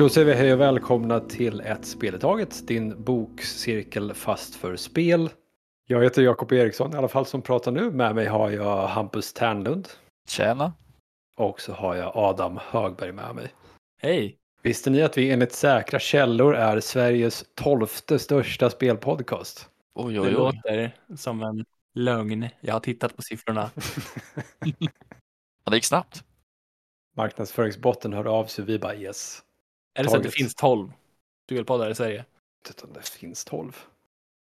Då säger vi hej och välkomna till ett spel i taget, din bokcirkel fast för spel. Jag heter Jakob Eriksson i alla fall som pratar nu. Med mig har jag Hampus Ternlund. Tjena. Och så har jag Adam Högberg med mig. Hej. Visste ni att vi enligt säkra källor är Sveriges tolfte största spelpodcast? Oj, Det oj, oj. låter som en lögn. Jag har tittat på siffrorna. Ja, det gick snabbt. Marknadsföringsbotten hörde av sig vi bara yes. Är det så att det finns 12 spelpoddar i Sverige? Om det finns tolv.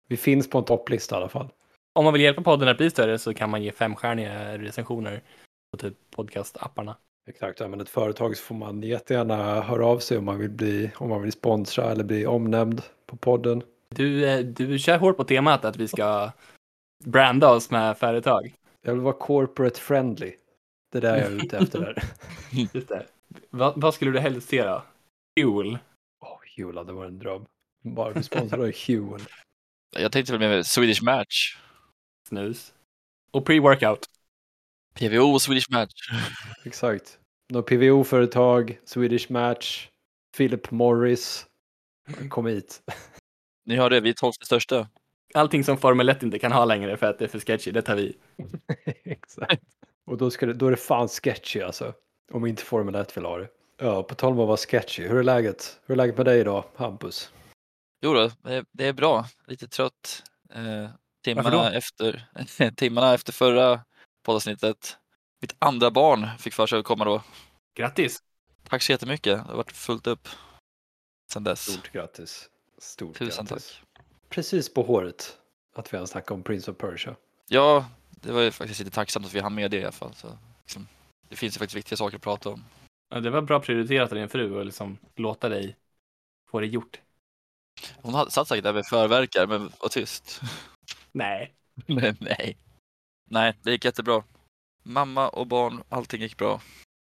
Vi finns på en topplista i alla fall. Om man vill hjälpa podden att bli större så kan man ge femstjärniga recensioner på typ podcastapparna. Exakt, man ett företag så får man jättegärna höra av sig om man vill bli, om man vill sponsra eller bli omnämnd på podden. Du, eh, du kör hårt på temat att vi ska branda oss med företag. Jag vill vara corporate friendly. Det är där jag är ute efter där. Just det. Vad, vad skulle du helst se då? Fuel. Åh, Hula, det var en dröm. Bara bli sponsrad av Huel. Jag tänkte väl med Swedish Match. Snus. Och pre-workout. PVO och Swedish Match. Exakt. Något PVO-företag, Swedish Match, Philip Morris. Kom hit. Ni hörde, vi är tolfte största. Allting som Formel 1 inte kan ha längre för att det är för sketchy, det tar vi. Exakt. Och då, ska det, då är det fan sketchy alltså. Om inte Formel 1 vill ha det. Ja, på tal om att vara sketchy. Hur är läget? Hur är läget med dig idag, Hampus? Jo då, det- är bra. Lite trött. Eh, timmarna, efter, timmarna efter förra poddavsnittet. Mitt andra barn fick för sig att komma då. Grattis! Tack så jättemycket. Det har varit fullt upp sedan dess. Stort grattis. Stort Tusen grattis. tack. Precis på håret att vi har snackat om Prince of Persia. Ja, det var ju faktiskt lite tacksamt att vi hann med det i alla fall. Så, liksom, det finns ju faktiskt viktiga saker att prata om. Ja, det var bra prioriterat av din fru att liksom låta dig få det gjort. Hon hade satt säkert där med förverkar, men var tyst. Nej. Men nej. Nej, det gick jättebra. Mamma och barn, allting gick bra.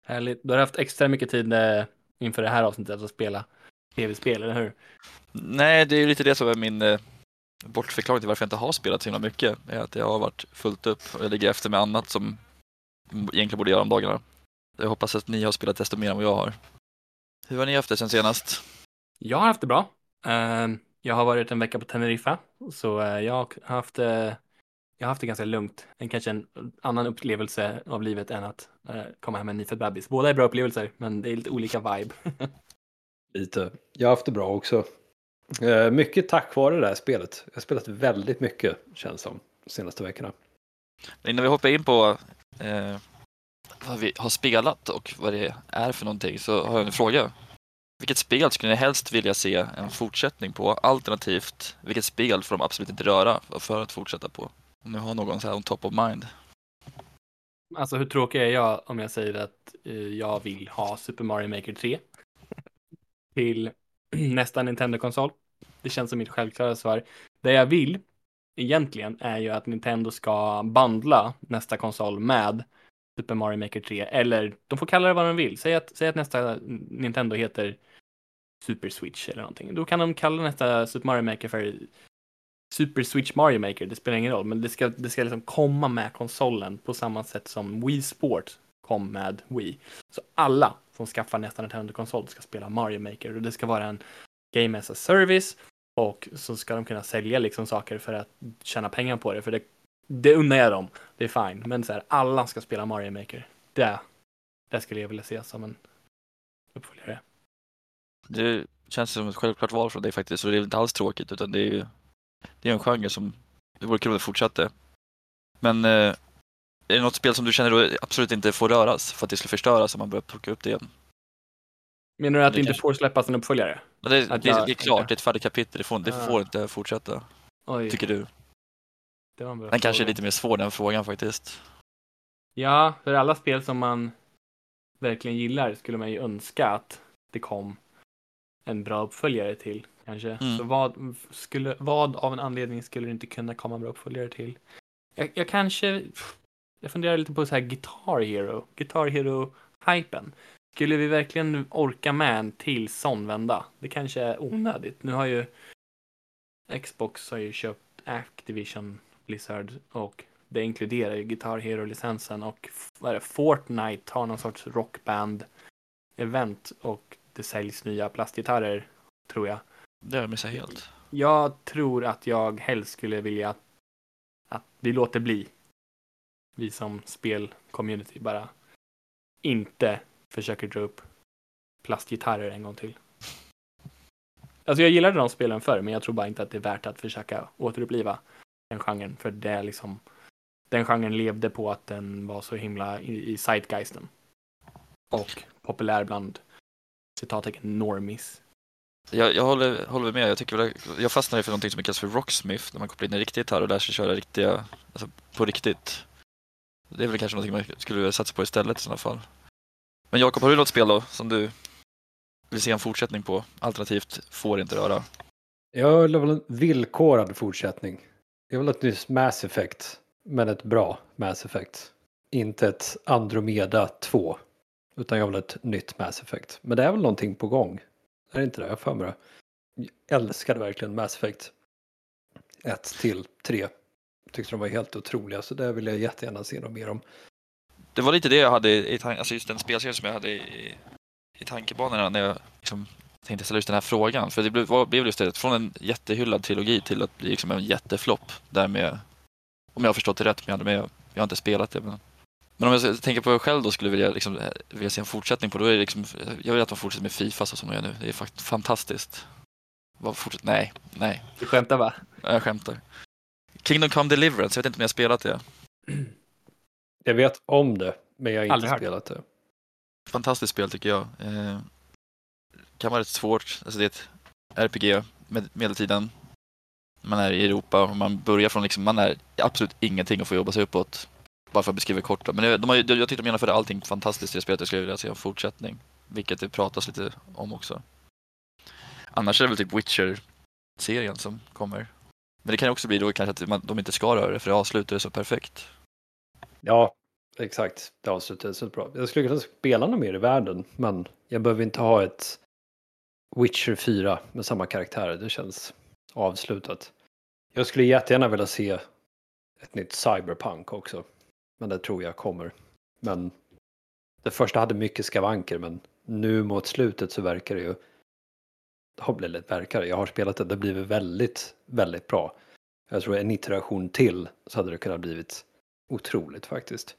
Härligt. Du har haft extra mycket tid eh, inför det här avsnittet att spela tv-spel, eller hur? Nej, det är ju lite det som är min eh, bortförklaring till varför jag inte har spelat så himla mycket. Är att jag har varit fullt upp och jag ligger efter med annat som egentligen borde göra om dagarna. Jag hoppas att ni har spelat desto mer än vad jag har. Hur har ni haft det sen senast? Jag har haft det bra. Eh, jag har varit en vecka på Teneriffa, så eh, jag har haft, eh, jag har haft det ganska lugnt. En kanske en annan upplevelse av livet än att eh, komma hem med en nyfödd bebis. Båda är bra upplevelser, men det är lite olika vibe. Lite. Jag har haft det bra också. Mycket tack vare det här spelet. Jag har spelat väldigt mycket, känns som, de senaste veckorna. Innan vi hoppar in på eh, vad vi har spelat och vad det är för någonting så har jag en fråga. Vilket spel skulle ni helst vilja se en fortsättning på? Alternativt, vilket spel får de absolut inte röra för att fortsätta på? Om ni har någon så här on top of mind. Alltså hur tråkig är jag om jag säger att eh, jag vill ha Super Mario Maker 3 till nästa Nintendo-konsol? Det känns som mitt självklara svar. Det jag vill egentligen är ju att Nintendo ska bandla nästa konsol med Super Mario Maker 3 eller de får kalla det vad de vill. Säg att, säg att nästa Nintendo heter Super Switch eller någonting. Då kan de kalla nästa Super Mario Maker för Super Switch Mario Maker, det spelar ingen roll, men det ska, det ska liksom komma med konsolen på samma sätt som Wii Sport kom med Wii. Så alla som skaffar nästa Nintendo-konsol ska spela Mario Maker och det ska vara en Game as a Service och så ska de kunna sälja liksom saker för att tjäna pengar på det, för det, det unnar jag dem. Det är fine, men så här, alla ska spela Mario Maker. Det, det skulle jag vilja se som en uppföljare. Det känns som ett självklart val från dig faktiskt, så det är inte alls tråkigt utan det är ju det är en genre som det vore kul om det fortsatte. Men eh, är det något spel som du känner då absolut inte får röras för att det skulle förstöras om man börjar plocka upp det igen? Menar du att Det det inte kanske- får släppas en uppföljare? Det, det, det är klart, det är ett färdigt kapitel, det får, det Ah. får inte fortsätta, Oj, tycker du? Det var en bra Den kanske är lite mer svår den frågan faktiskt. Ja, för alla spel som man verkligen gillar skulle man ju önska att det kom en bra uppföljare till. Kanske. Mm. Så vad, skulle, vad av en anledning skulle det inte kunna komma en bra uppföljare till? Jag, jag kanske, jag funderar lite på så här Guitar Hero, Guitar Hero-hypen. Skulle vi verkligen orka med en till sån vända? Det kanske är onödigt. Nu har ju Xbox har ju köpt Activision Blizzard och det inkluderar ju Guitar Hero-licensen och vad är det, Fortnite har någon sorts rockband-event och det säljs nya plastgitarrer, tror jag. Det har jag missat helt. Jag tror att jag helst skulle vilja att, att vi låter bli. Vi som spelcommunity bara inte försöker dra upp plastgitarrer en gång till. Alltså jag gillade de spelen förr, men jag tror bara inte att det är värt att försöka återuppliva den genren, för det är liksom den genren levde på att den var så himla i, i zeitgeisten. Och populär bland citattecken normis. Jag, jag håller, håller med. Jag, tycker väl, jag fastnade för någonting som kallas för rocksmith, när man kopplar in en riktig gitarr och lär sig köra riktiga, alltså på riktigt. Det är väl kanske någonting man skulle vilja satsa på istället i sådana fall. Men Jakob, har du något spel då som du vill se en fortsättning på? Alternativt får inte röra? Jag vill ha en villkorad fortsättning. Jag vill ha ett nytt Mass Effect, men ett bra Mass Effect. Inte ett Andromeda 2, utan jag vill ha ett nytt Mass Effect. Men det är väl någonting på gång? Är det inte det? Jag har för mig det. Jag älskade verkligen Mass Effect 1 till 3. Tyckte de var helt otroliga, så det vill jag jättegärna se något mer om. Det var lite det jag hade i tanken, alltså just den spelserien som jag hade i, i tankebanorna när jag liksom tänkte ställa just den här frågan. För det blev, var, blev just det, från en jättehyllad trilogi till att bli liksom en jätteflopp. Därmed, om jag har förstått det rätt, men jag, jag har inte spelat det. Men, men om jag tänker på mig själv då skulle vilja, liksom, vilja se en fortsättning på då är det liksom, jag vill att de fortsätter med Fifa så som de gör nu. Det är faktiskt fantastiskt. Vad fortsätt? Nej, nej. Du skämtar va? Jag skämtar. Kingdom Come Deliverance, jag vet inte om ni har spelat det. Jag vet om det, men jag har inte Aldrig hört. spelat det. Fantastiskt spel tycker jag. Kan vara rätt svårt. Alltså det är ett RPG med medeltiden. Man är i Europa och man börjar från liksom, man är absolut ingenting och får jobba sig uppåt. Bara för att beskriva kort då. Men det- de har, jag tyckte de genomförde allting fantastiskt i det spelet. Jag skulle vilja se en fortsättning. Vilket det pratas lite om också. Annars är det väl typ Witcher-serien som kommer. Men det kan ju också bli då kanske att man, de inte ska röra det för det avslutar det så perfekt. Ja, exakt. Det avslutades så bra. Jag skulle kunna spela något mer i världen, men jag behöver inte ha ett Witcher 4 med samma karaktärer. Det känns avslutat. Jag skulle jättegärna vilja se ett nytt Cyberpunk också. Men det tror jag kommer. Men det första hade mycket skavanker, men nu mot slutet så verkar det ju har blivit verkar det. Jag har spelat det, det har blivit väldigt, väldigt bra. Jag tror en iteration till så hade det kunnat blivit otroligt faktiskt.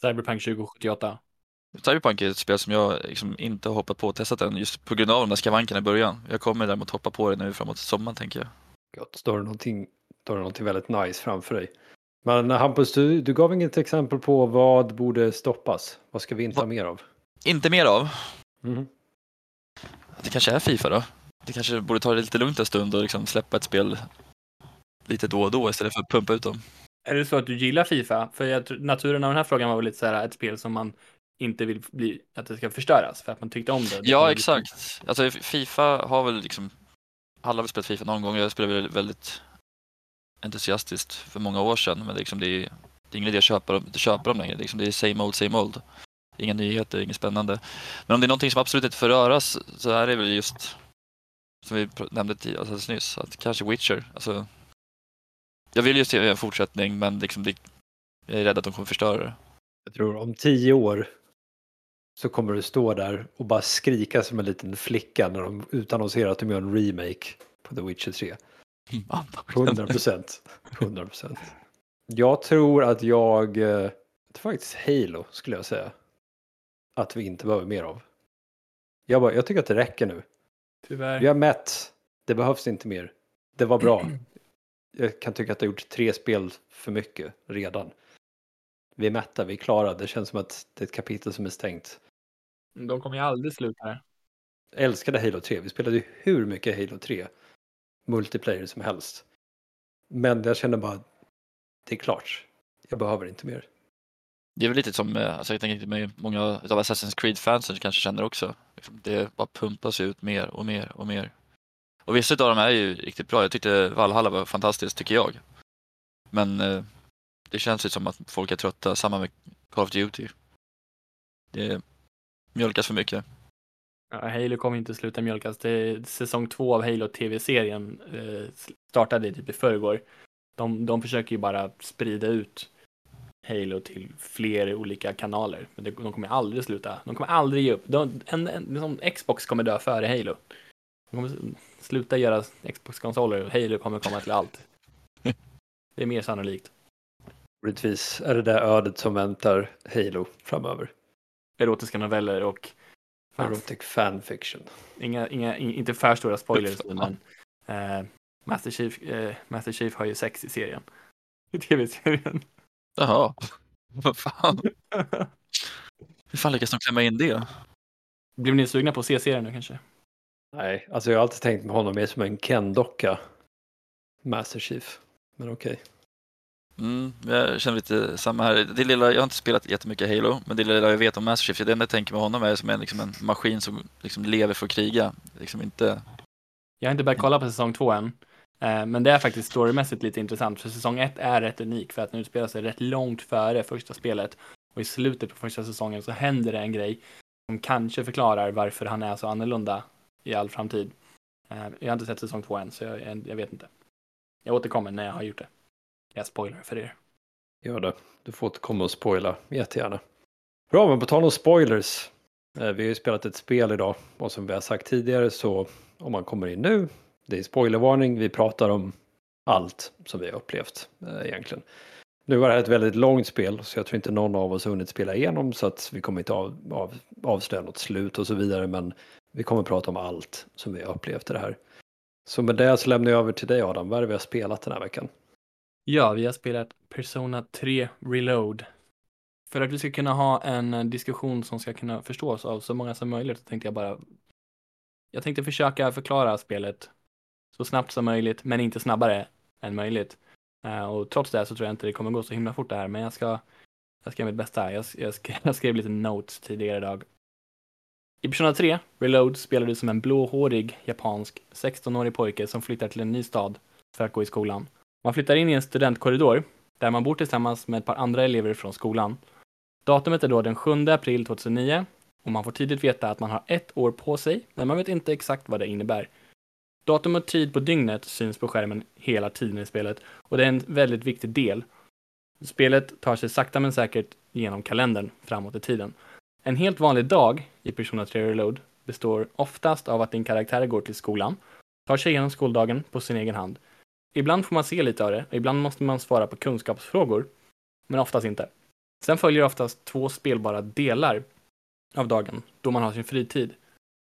Cyberpunk 2078. Cyberpunk är ett spel som jag liksom inte har hoppat på och testat än just på grund av de där skavankerna i början. Jag kommer däremot hoppa på det nu framåt sommaren tänker jag. Gott, då har du någonting, då har du någonting väldigt nice framför dig. Men Hampus, du, du gav inget exempel på vad borde stoppas. Vad ska vi inte ha Va- mer av? Inte mer av. Mhm. Det kanske är Fifa då. Det kanske borde ta det lite lugnt en stund och liksom släppa ett spel lite då och då istället för att pumpa ut dem. Är det så att du gillar Fifa? För naturen av den här frågan var väl lite så här ett spel som man inte vill bli, att det ska förstöras för att man tyckte om det. Ja, exakt. Alltså Fifa har väl liksom, alla har väl spelat Fifa någon gång. Jag spelade väl väldigt entusiastiskt för många år sedan, men det är, liksom, det är, det är ingen idé att köpa dem, köpa dem längre. Det är, liksom, det är same old, same old. Inga nyheter, inget spännande. Men om det är någonting som absolut inte får röras så är det väl just, som vi nämnde tidigare, alltså nyss, att kanske Witcher. Alltså, jag vill ju se en fortsättning, men liksom det, jag är rädd att de kommer förstöra det. Jag tror om tio år så kommer du stå där och bara skrika som en liten flicka när de utannonserar att de gör en remake på The Witcher 3. 100 procent. 100 procent. Jag tror att jag, eh, det är faktiskt Halo skulle jag säga, att vi inte behöver mer av. Jag, bara, jag tycker att det räcker nu. Tyvärr. Vi har mätt, det behövs inte mer. Det var bra. Jag kan tycka att det har gjort tre spel för mycket redan. Vi är mätta, vi är klara. Det känns som att det är ett kapitel som är stängt. De kommer ju aldrig sluta här. Jag älskade Halo 3. Vi spelade ju hur mycket Halo 3 multiplayer som helst. Men jag känner bara, det är klart. Jag behöver inte mer. Det är väl lite som, eh, alltså jag tänker med många av Assassin's Creed-fansen kanske känner också. Liksom, Det bara pumpas ut mer och mer och mer. Och vissa av dem är ju riktigt bra. Jag tyckte Valhalla var fantastiskt, tycker jag. Men eh, det känns ju som att folk är trötta, samma med Call of Duty. Det mjölkas för mycket. Ja, Halo kommer inte sluta mjölkas. Det är säsong två av Halo tv-serien eh, startade typ i förrgår. De, de försöker ju bara sprida ut Halo till fler olika kanaler. Men det, de kommer aldrig sluta. De kommer aldrig ge upp. De, en, en, liksom Xbox kommer dö före Halo. De kommer sluta göra Xbox-konsoler och Halo kommer komma till allt. Det är mer sannolikt. Rimligtvis är det det ödet som väntar Halo framöver. Erotiska noveller och Erotic fanfiction. inga, inga, in- inte för stora spoilers, men eh, Master, Chief, eh, Master Chief har ju sex i serien. I tv-serien. Jaha. Vad fan? Hur fan lyckas de klämma in det? Blir ni sugna på att se serien nu kanske? Nej, alltså jag har alltid tänkt med honom mer som en Ken-docka. Master Chief. Men okej. Mm, jag känner lite samma här. Det lilla, jag har inte spelat jättemycket Halo, men det lilla jag vet om Master Chief, det enda jag tänker med honom är som en, liksom en maskin som liksom lever för att kriga. Liksom inte... Jag har inte börjat kolla på säsong två än. Eh, men det är faktiskt storymässigt lite intressant, för säsong ett är rätt unik för att den utspelar sig rätt långt före första spelet. Och i slutet på första säsongen så händer det en grej som kanske förklarar varför han är så annorlunda i all framtid. Eh, jag har inte sett säsong två än, så jag, jag vet inte. Jag återkommer när jag har gjort det. Jag spoilar för er. Gör det. Du får återkomma och spoila jättegärna. Bra, men på tal om spoilers. Eh, vi har ju spelat ett spel idag och som vi har sagt tidigare så om man kommer in nu, det är spoilervarning, vi pratar om allt som vi har upplevt eh, egentligen. Nu var det här ett väldigt långt spel så jag tror inte någon av oss har hunnit spela igenom så att vi kommer inte av, av, avslöja något slut och så vidare men vi kommer prata om allt som vi har upplevt i det här. Så med det så lämnar jag över till dig Adam, vad är det vi har spelat den här veckan? Ja, vi har spelat Persona 3 Reload. För att vi ska kunna ha en eh, diskussion som ska kunna förstås av så många som möjligt så tänkte jag bara Jag tänkte försöka förklara spelet så snabbt som möjligt, men inte snabbare än möjligt. Eh, och trots det så tror jag inte det kommer gå så himla fort det här, men jag ska jag ska göra mitt bästa. Jag, jag, skrev, jag skrev lite notes tidigare idag. I Persona 3 Reload spelar du som en blåhårig japansk 16-årig pojke som flyttar till en ny stad för att gå i skolan. Man flyttar in i en studentkorridor där man bor tillsammans med ett par andra elever från skolan. Datumet är då den 7 april 2009 och man får tidigt veta att man har ett år på sig, men man vet inte exakt vad det innebär. Datum och tid på dygnet syns på skärmen hela tiden i spelet och det är en väldigt viktig del. Spelet tar sig sakta men säkert genom kalendern framåt i tiden. En helt vanlig dag i Persona 3 Reload består oftast av att din karaktär går till skolan, tar sig igenom skoldagen på sin egen hand. Ibland får man se lite av det och ibland måste man svara på kunskapsfrågor, men oftast inte. Sen följer oftast två spelbara delar av dagen då man har sin fritid.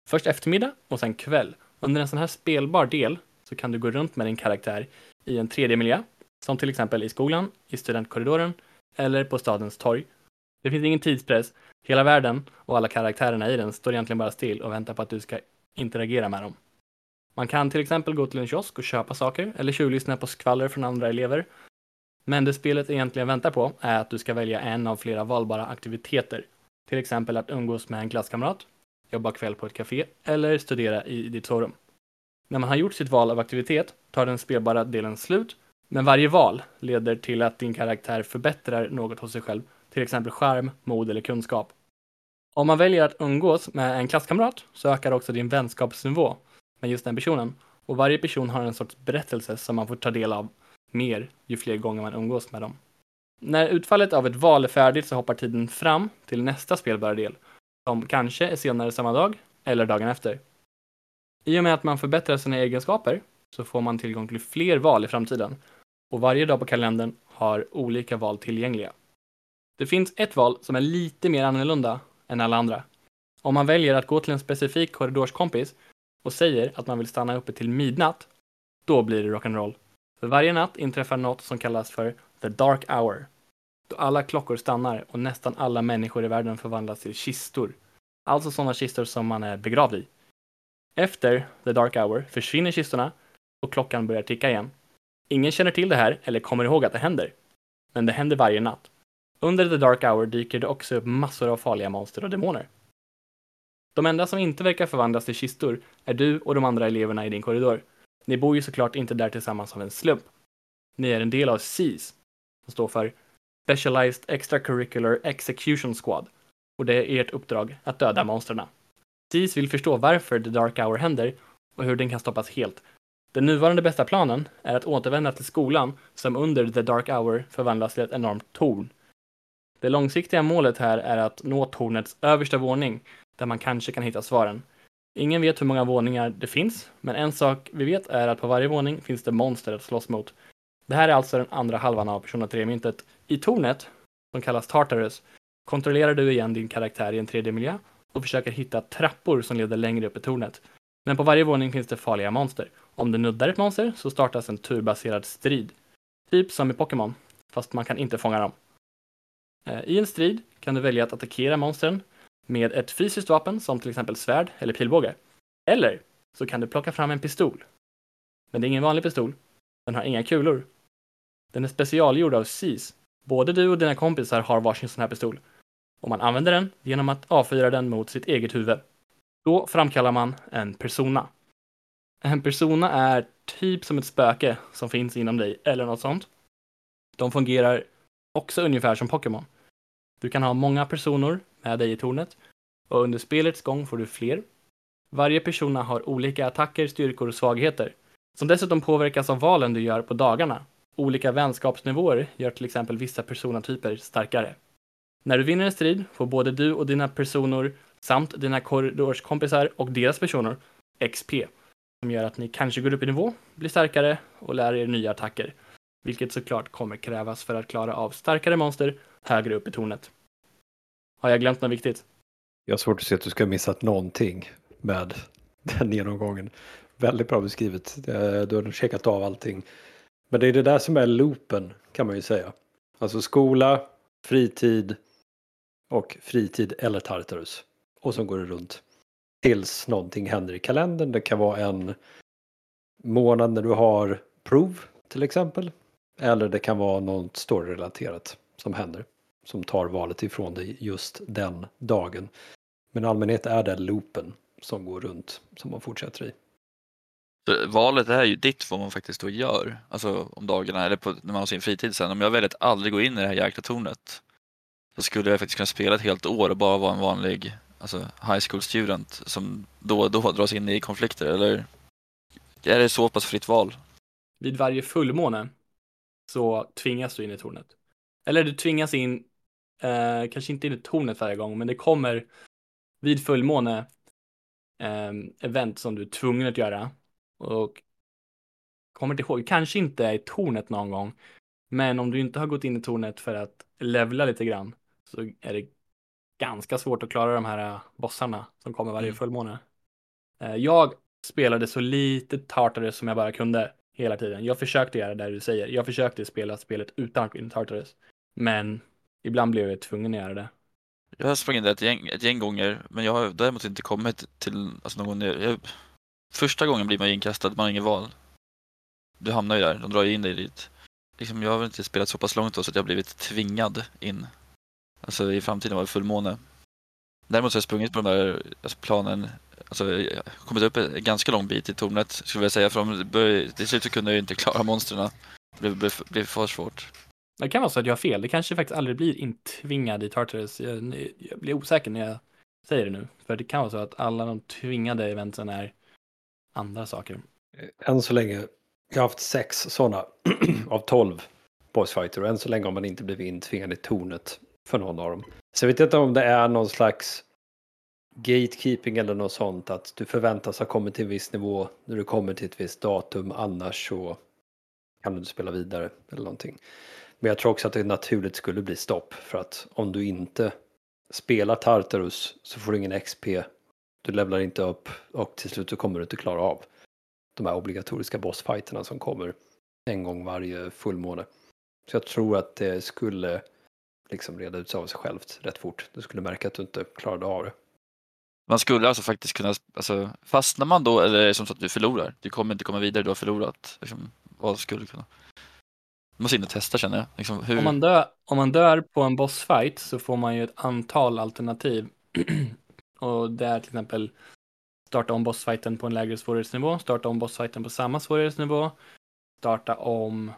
Först eftermiddag och sen kväll. Under en sån här spelbar del så kan du gå runt med din karaktär i en 3D-miljö, som till exempel i skolan, i studentkorridoren eller på stadens torg. Det finns ingen tidspress, hela världen och alla karaktärerna i den står egentligen bara still och väntar på att du ska interagera med dem. Man kan till exempel gå till en kiosk och köpa saker eller tjuvlyssna på skvaller från andra elever. Men det spelet egentligen väntar på är att du ska välja en av flera valbara aktiviteter. Till exempel att umgås med en klasskamrat, jobba kväll på ett café eller studera i ditt sovrum. När man har gjort sitt val av aktivitet tar den spelbara delen slut, men varje val leder till att din karaktär förbättrar något hos sig själv, till exempel skärm, mod eller kunskap. Om man väljer att umgås med en klasskamrat så ökar också din vänskapsnivå med just den personen. Och varje person har en sorts berättelse som man får ta del av mer ju fler gånger man umgås med dem. När utfallet av ett val är färdigt så hoppar tiden fram till nästa spelbara del, som kanske är senare samma dag eller dagen efter. I och med att man förbättrar sina egenskaper så får man tillgång till fler val i framtiden och varje dag på kalendern har olika val tillgängliga. Det finns ett val som är lite mer annorlunda än alla andra. Om man väljer att gå till en specifik korridorskompis och säger att man vill stanna uppe till midnatt, då blir det rock'n'roll. För varje natt inträffar något som kallas för the dark hour. Då alla klockor stannar och nästan alla människor i världen förvandlas till kistor. Alltså sådana kistor som man är begravd i. Efter the dark hour försvinner kistorna och klockan börjar ticka igen. Ingen känner till det här eller kommer ihåg att det händer. Men det händer varje natt. Under the dark hour dyker det också upp massor av farliga monster och demoner. De enda som inte verkar förvandlas till kistor är du och de andra eleverna i din korridor. Ni bor ju såklart inte där tillsammans av en slump. Ni är en del av SEAS, som står för Specialized Extracurricular Execution Squad, och det är ert uppdrag att döda monstren. SEAS vill förstå varför The Dark Hour händer och hur den kan stoppas helt. Den nuvarande bästa planen är att återvända till skolan som under The Dark Hour förvandlas till ett enormt torn. Det långsiktiga målet här är att nå tornets översta våning, där man kanske kan hitta svaren. Ingen vet hur många våningar det finns, men en sak vi vet är att på varje våning finns det monster att slåss mot. Det här är alltså den andra halvan av Persona 3-myntet. I tornet, som kallas Tartarus, kontrollerar du igen din karaktär i en 3D-miljö och försöker hitta trappor som leder längre upp i tornet. Men på varje våning finns det farliga monster. Om du nuddar ett monster så startas en turbaserad strid. Typ som i Pokémon, fast man kan inte fånga dem. Eh, I en strid kan du välja att attackera monstren med ett fysiskt vapen som till exempel svärd eller pilbåge. Eller så kan du plocka fram en pistol. Men det är ingen vanlig pistol. Den har inga kulor. Den är specialgjord av SIS. Både du och dina kompisar har varsin sån här pistol. Och man använder den genom att avfyra den mot sitt eget huvud. Då framkallar man en persona. En persona är typ som ett spöke som finns inom dig, eller något sånt. De fungerar också ungefär som Pokémon. Du kan ha många personer med dig i tornet och under spelets gång får du fler. Varje persona har olika attacker, styrkor och svagheter som dessutom påverkas av valen du gör på dagarna. Olika vänskapsnivåer gör till exempel vissa personatyper starkare. När du vinner en strid får både du och dina personer samt dina korridorskompisar och deras personer XP som gör att ni kanske går upp i nivå, blir starkare och lär er nya attacker. Vilket såklart kommer krävas för att klara av starkare monster högre upp i tornet. Har jag glömt något viktigt? Jag har svårt att se att du ska ha missat någonting med den genomgången. Väldigt bra beskrivet. Eh, du har checkat av allting. Men det är det där som är loopen kan man ju säga. Alltså skola, fritid och fritid eller Tartarus. Och så går det runt. Tills någonting händer i kalendern. Det kan vara en månad när du har prov till exempel. Eller det kan vara något storyrelaterat som händer. Som tar valet ifrån dig just den dagen. Men i allmänhet är det loopen som går runt som man fortsätter i. Så valet är ju ditt vad man faktiskt då gör, alltså om dagarna eller på, när man har sin fritid sen. Om jag väljer att aldrig gå in i det här jäkla tornet så skulle jag faktiskt kunna spela ett helt år och bara vara en vanlig alltså, high school student som då och då dras in i konflikter eller är det så pass fritt val? Vid varje fullmåne så tvingas du in i tornet. Eller du tvingas in, eh, kanske inte in i tornet varje gång, men det kommer vid fullmåne eh, event som du är tvungen att göra. Och kommer inte ihåg, kanske inte i tornet någon gång, men om du inte har gått in i tornet för att levla lite grann så är det ganska svårt att klara de här äh, bossarna som kommer varje Mm. fullmåne. Eh, Jag spelade så lite Tartarus som jag bara kunde hela tiden. Jag försökte göra det du säger. Jag försökte spela spelet utan Queen Tartarus. Men ibland blev jag tvungen att göra det. Jag har sprungit där ett gäng, ett gäng gånger men jag har däremot inte kommit till alltså någon jag, Första gången blir man ju inkastad, man har inget val. Du hamnar ju där, de drar ju in dig dit. Liksom, jag har väl inte spelat så pass långt då så att jag har blivit tvingad in. Alltså i framtiden var det fullmåne. Däremot så har jag sprungit på de där alltså, planen, alltså jag har kommit upp en ganska lång bit i tornet skulle jag säga. För de till slut så kunde jag ju inte klara monstren. Det blev, blev, blev för svårt. Det kan vara så att jag har fel. Det kanske faktiskt aldrig blir intvingad i Tartarus. Jag, jag blir osäker när jag säger det nu. För det kan vara så att alla de tvingade eventen är andra saker. Eh, än så länge, jag har haft sex sådana av tolv bossfighter och än så länge har man inte blivit intvingad i tornet för någon av dem. Så jag vet inte om det är någon slags gatekeeping eller något sånt att du förväntas ha kommit till en viss nivå när du kommer till ett visst datum annars så kan du inte spela vidare eller någonting. Men jag tror också att det naturligt skulle bli stopp för att om du inte spelar Tartarus så får du ingen XP, du levlar inte upp och till slut så kommer du inte klara av de här obligatoriska bossfighterna som kommer en gång varje fullmåne. Så jag tror att det skulle liksom reda ut sig av sig självt rätt fort. Du skulle märka att du inte klarade av det. Man skulle alltså faktiskt kunna, alltså, fastnar man då eller är det som så att du förlorar? Du kommer inte komma vidare, du har förlorat. Liksom, vad skulle kunna? Måste in och testa känner jag. Liksom, hur... Om man, dör, om man dör på en bossfight så får man ju ett antal alternativ. och det är till exempel starta om bossfighten på en lägre svårighetsnivå, starta om bossfighten på samma svårighetsnivå, starta om,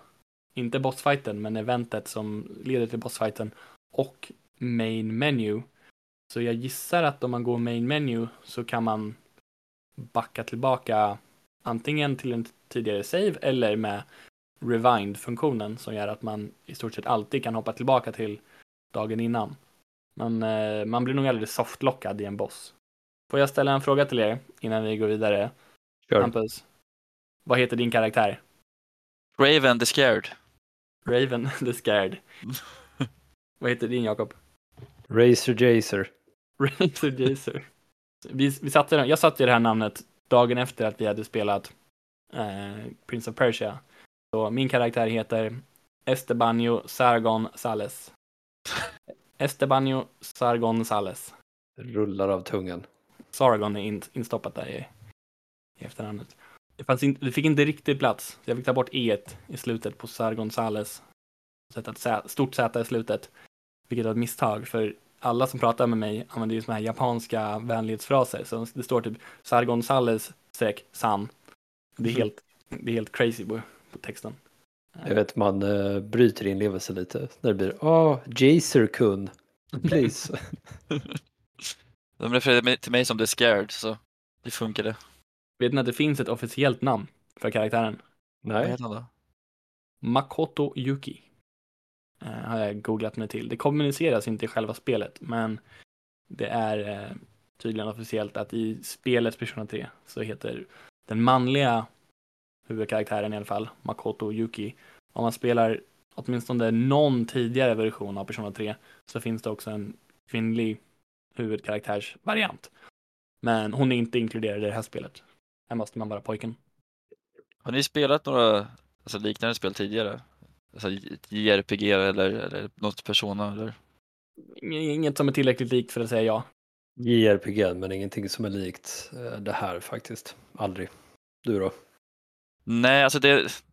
inte bossfighten, men eventet som leder till bossfighten och main menu. Så jag gissar att om man går main menu så kan man backa tillbaka antingen till en tidigare save eller med rewind-funktionen som gör att man i stort sett alltid kan hoppa tillbaka till dagen innan. Men eh, man blir nog aldrig softlockad i en boss. Får jag ställa en fråga till er innan vi går vidare? Kör. Hampus, vad heter din karaktär? Raven the Scared. Raven the Scared. vad heter din Jakob? Razer Jazer. Razor Jazer. Vi, vi satte, jag satte det här namnet dagen efter att vi hade spelat eh, Prince of Persia. Så min karaktär heter Estebanio Sargon Sales. Estebanio Sargon Sales. Rullar av tungan. Sargon är in, instoppat där i, i efternamnet. Det, inte, det fick inte riktigt plats, så jag fick ta bort e i slutet på Sargon Sales. Sätta ett stort Z i slutet, vilket var ett misstag, för alla som pratar med mig använder ju såna här japanska vänlighetsfraser. Så det står typ Sargon Sales streck san. Det är Mhm. helt, det är helt crazy på, på texten. Jag vet man uh, bryter inlevelse lite. När det blir åh, Jazer kun. Please. De refererade till mig som The Scared, så det funkade. Vet ni att det finns ett officiellt namn för karaktären? Vad Nej. heter han då? Makoto Yuki. Eh, har jag googlat mig till. Det kommuniceras inte i själva spelet, men det är eh, tydligen officiellt att i spelet Persona 3 så heter den manliga huvudkaraktären i alla fall, Makoto Yuki. Om man spelar åtminstone någon tidigare version av Persona 3 så finns det också en kvinnlig huvudkaraktärsvariant. Men hon är inte inkluderad i det här spelet. Här måste man vara pojken. Har ni spelat några alltså, liknande spel tidigare? Alltså JRPG eller, eller något Persona eller? Inget som är tillräckligt likt för att säga ja. JRPG, men ingenting som är likt eh, det här faktiskt. Aldrig. Du då? Nej, alltså det,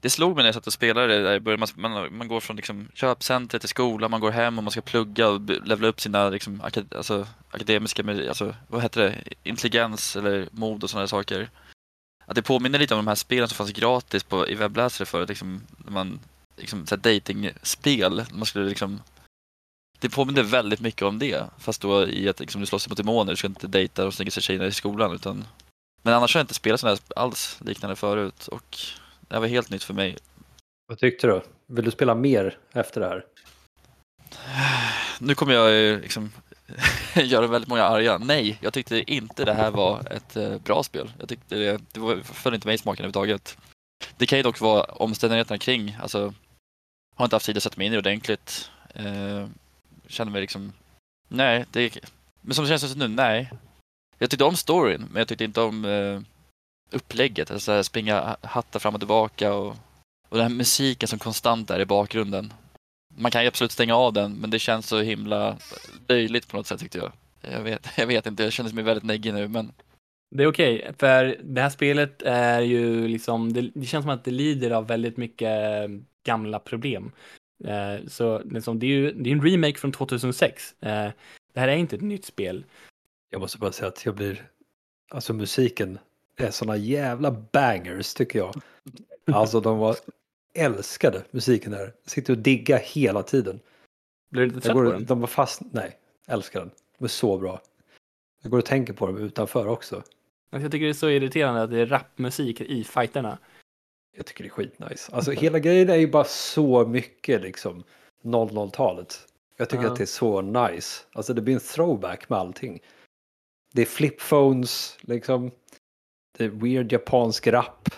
det slog mig när jag satt och spelade det där i början. Man, man, man går från liksom köpcentret till skolan, man går hem och man ska plugga och levla upp sina liksom, akad, alltså, akademiska, alltså, vad heter det, intelligens eller mod och sådana saker. Att det påminner lite om de här spelen som fanns gratis på, i webbläsare förut, liksom, när man, liksom, så här datingspel. Man skulle liksom, det påminner väldigt mycket om det, fast då i att liksom, du slåss mot demoner, du ska inte dejta de snyggaste tjejerna i skolan utan men annars har jag inte spelat sådana här alls liknande förut och det här var helt nytt för mig. Vad tyckte du? Vill du spela mer efter det här? Nu kommer jag ju liksom göra väldigt många arga. Nej, jag tyckte inte det här var ett eh, bra spel. Jag tyckte det, det var, föll inte mig i smaken överhuvudtaget. Det kan ju dock vara omständigheterna kring, alltså har inte haft tid att sätta mig in i det ordentligt. Eh, känner mig liksom, nej, det, men som det känns just nu, nej. Jag tyckte om storyn, men jag tyckte inte om eh, upplägget, alltså här springa hattar fram och tillbaka och, och den här musiken som konstant är i bakgrunden. Man kan ju absolut stänga av den, men det känns så himla löjligt på något sätt tyckte jag. Jag vet, jag vet inte, jag känner mig väldigt neggig nu, men Det är okej, för det här spelet är ju liksom, det, det känns som att det lider av väldigt mycket eh, gamla problem. Eh, så liksom, det är ju det är en remake från 2006. Eh, det här är inte ett nytt spel. Jag måste bara säga att jag blir... Alltså musiken är såna jävla bangers tycker jag. Alltså de var älskade musiken här. Sitter och digga hela tiden. Blir du inte trött på den? de var fast... Nej, älskar den. De är så bra. Jag går och tänker på dem utanför också. Alltså, Jag tycker det är så irriterande att det är rapmusik i fighterna. Jag tycker det är skitnice. Alltså hela grejen är ju bara så mycket liksom 00-talet. Jag tycker Ja. att det är så nice. Alltså det blir en throwback med allting. Det är flipphones, liksom. Det är weird japansk rap.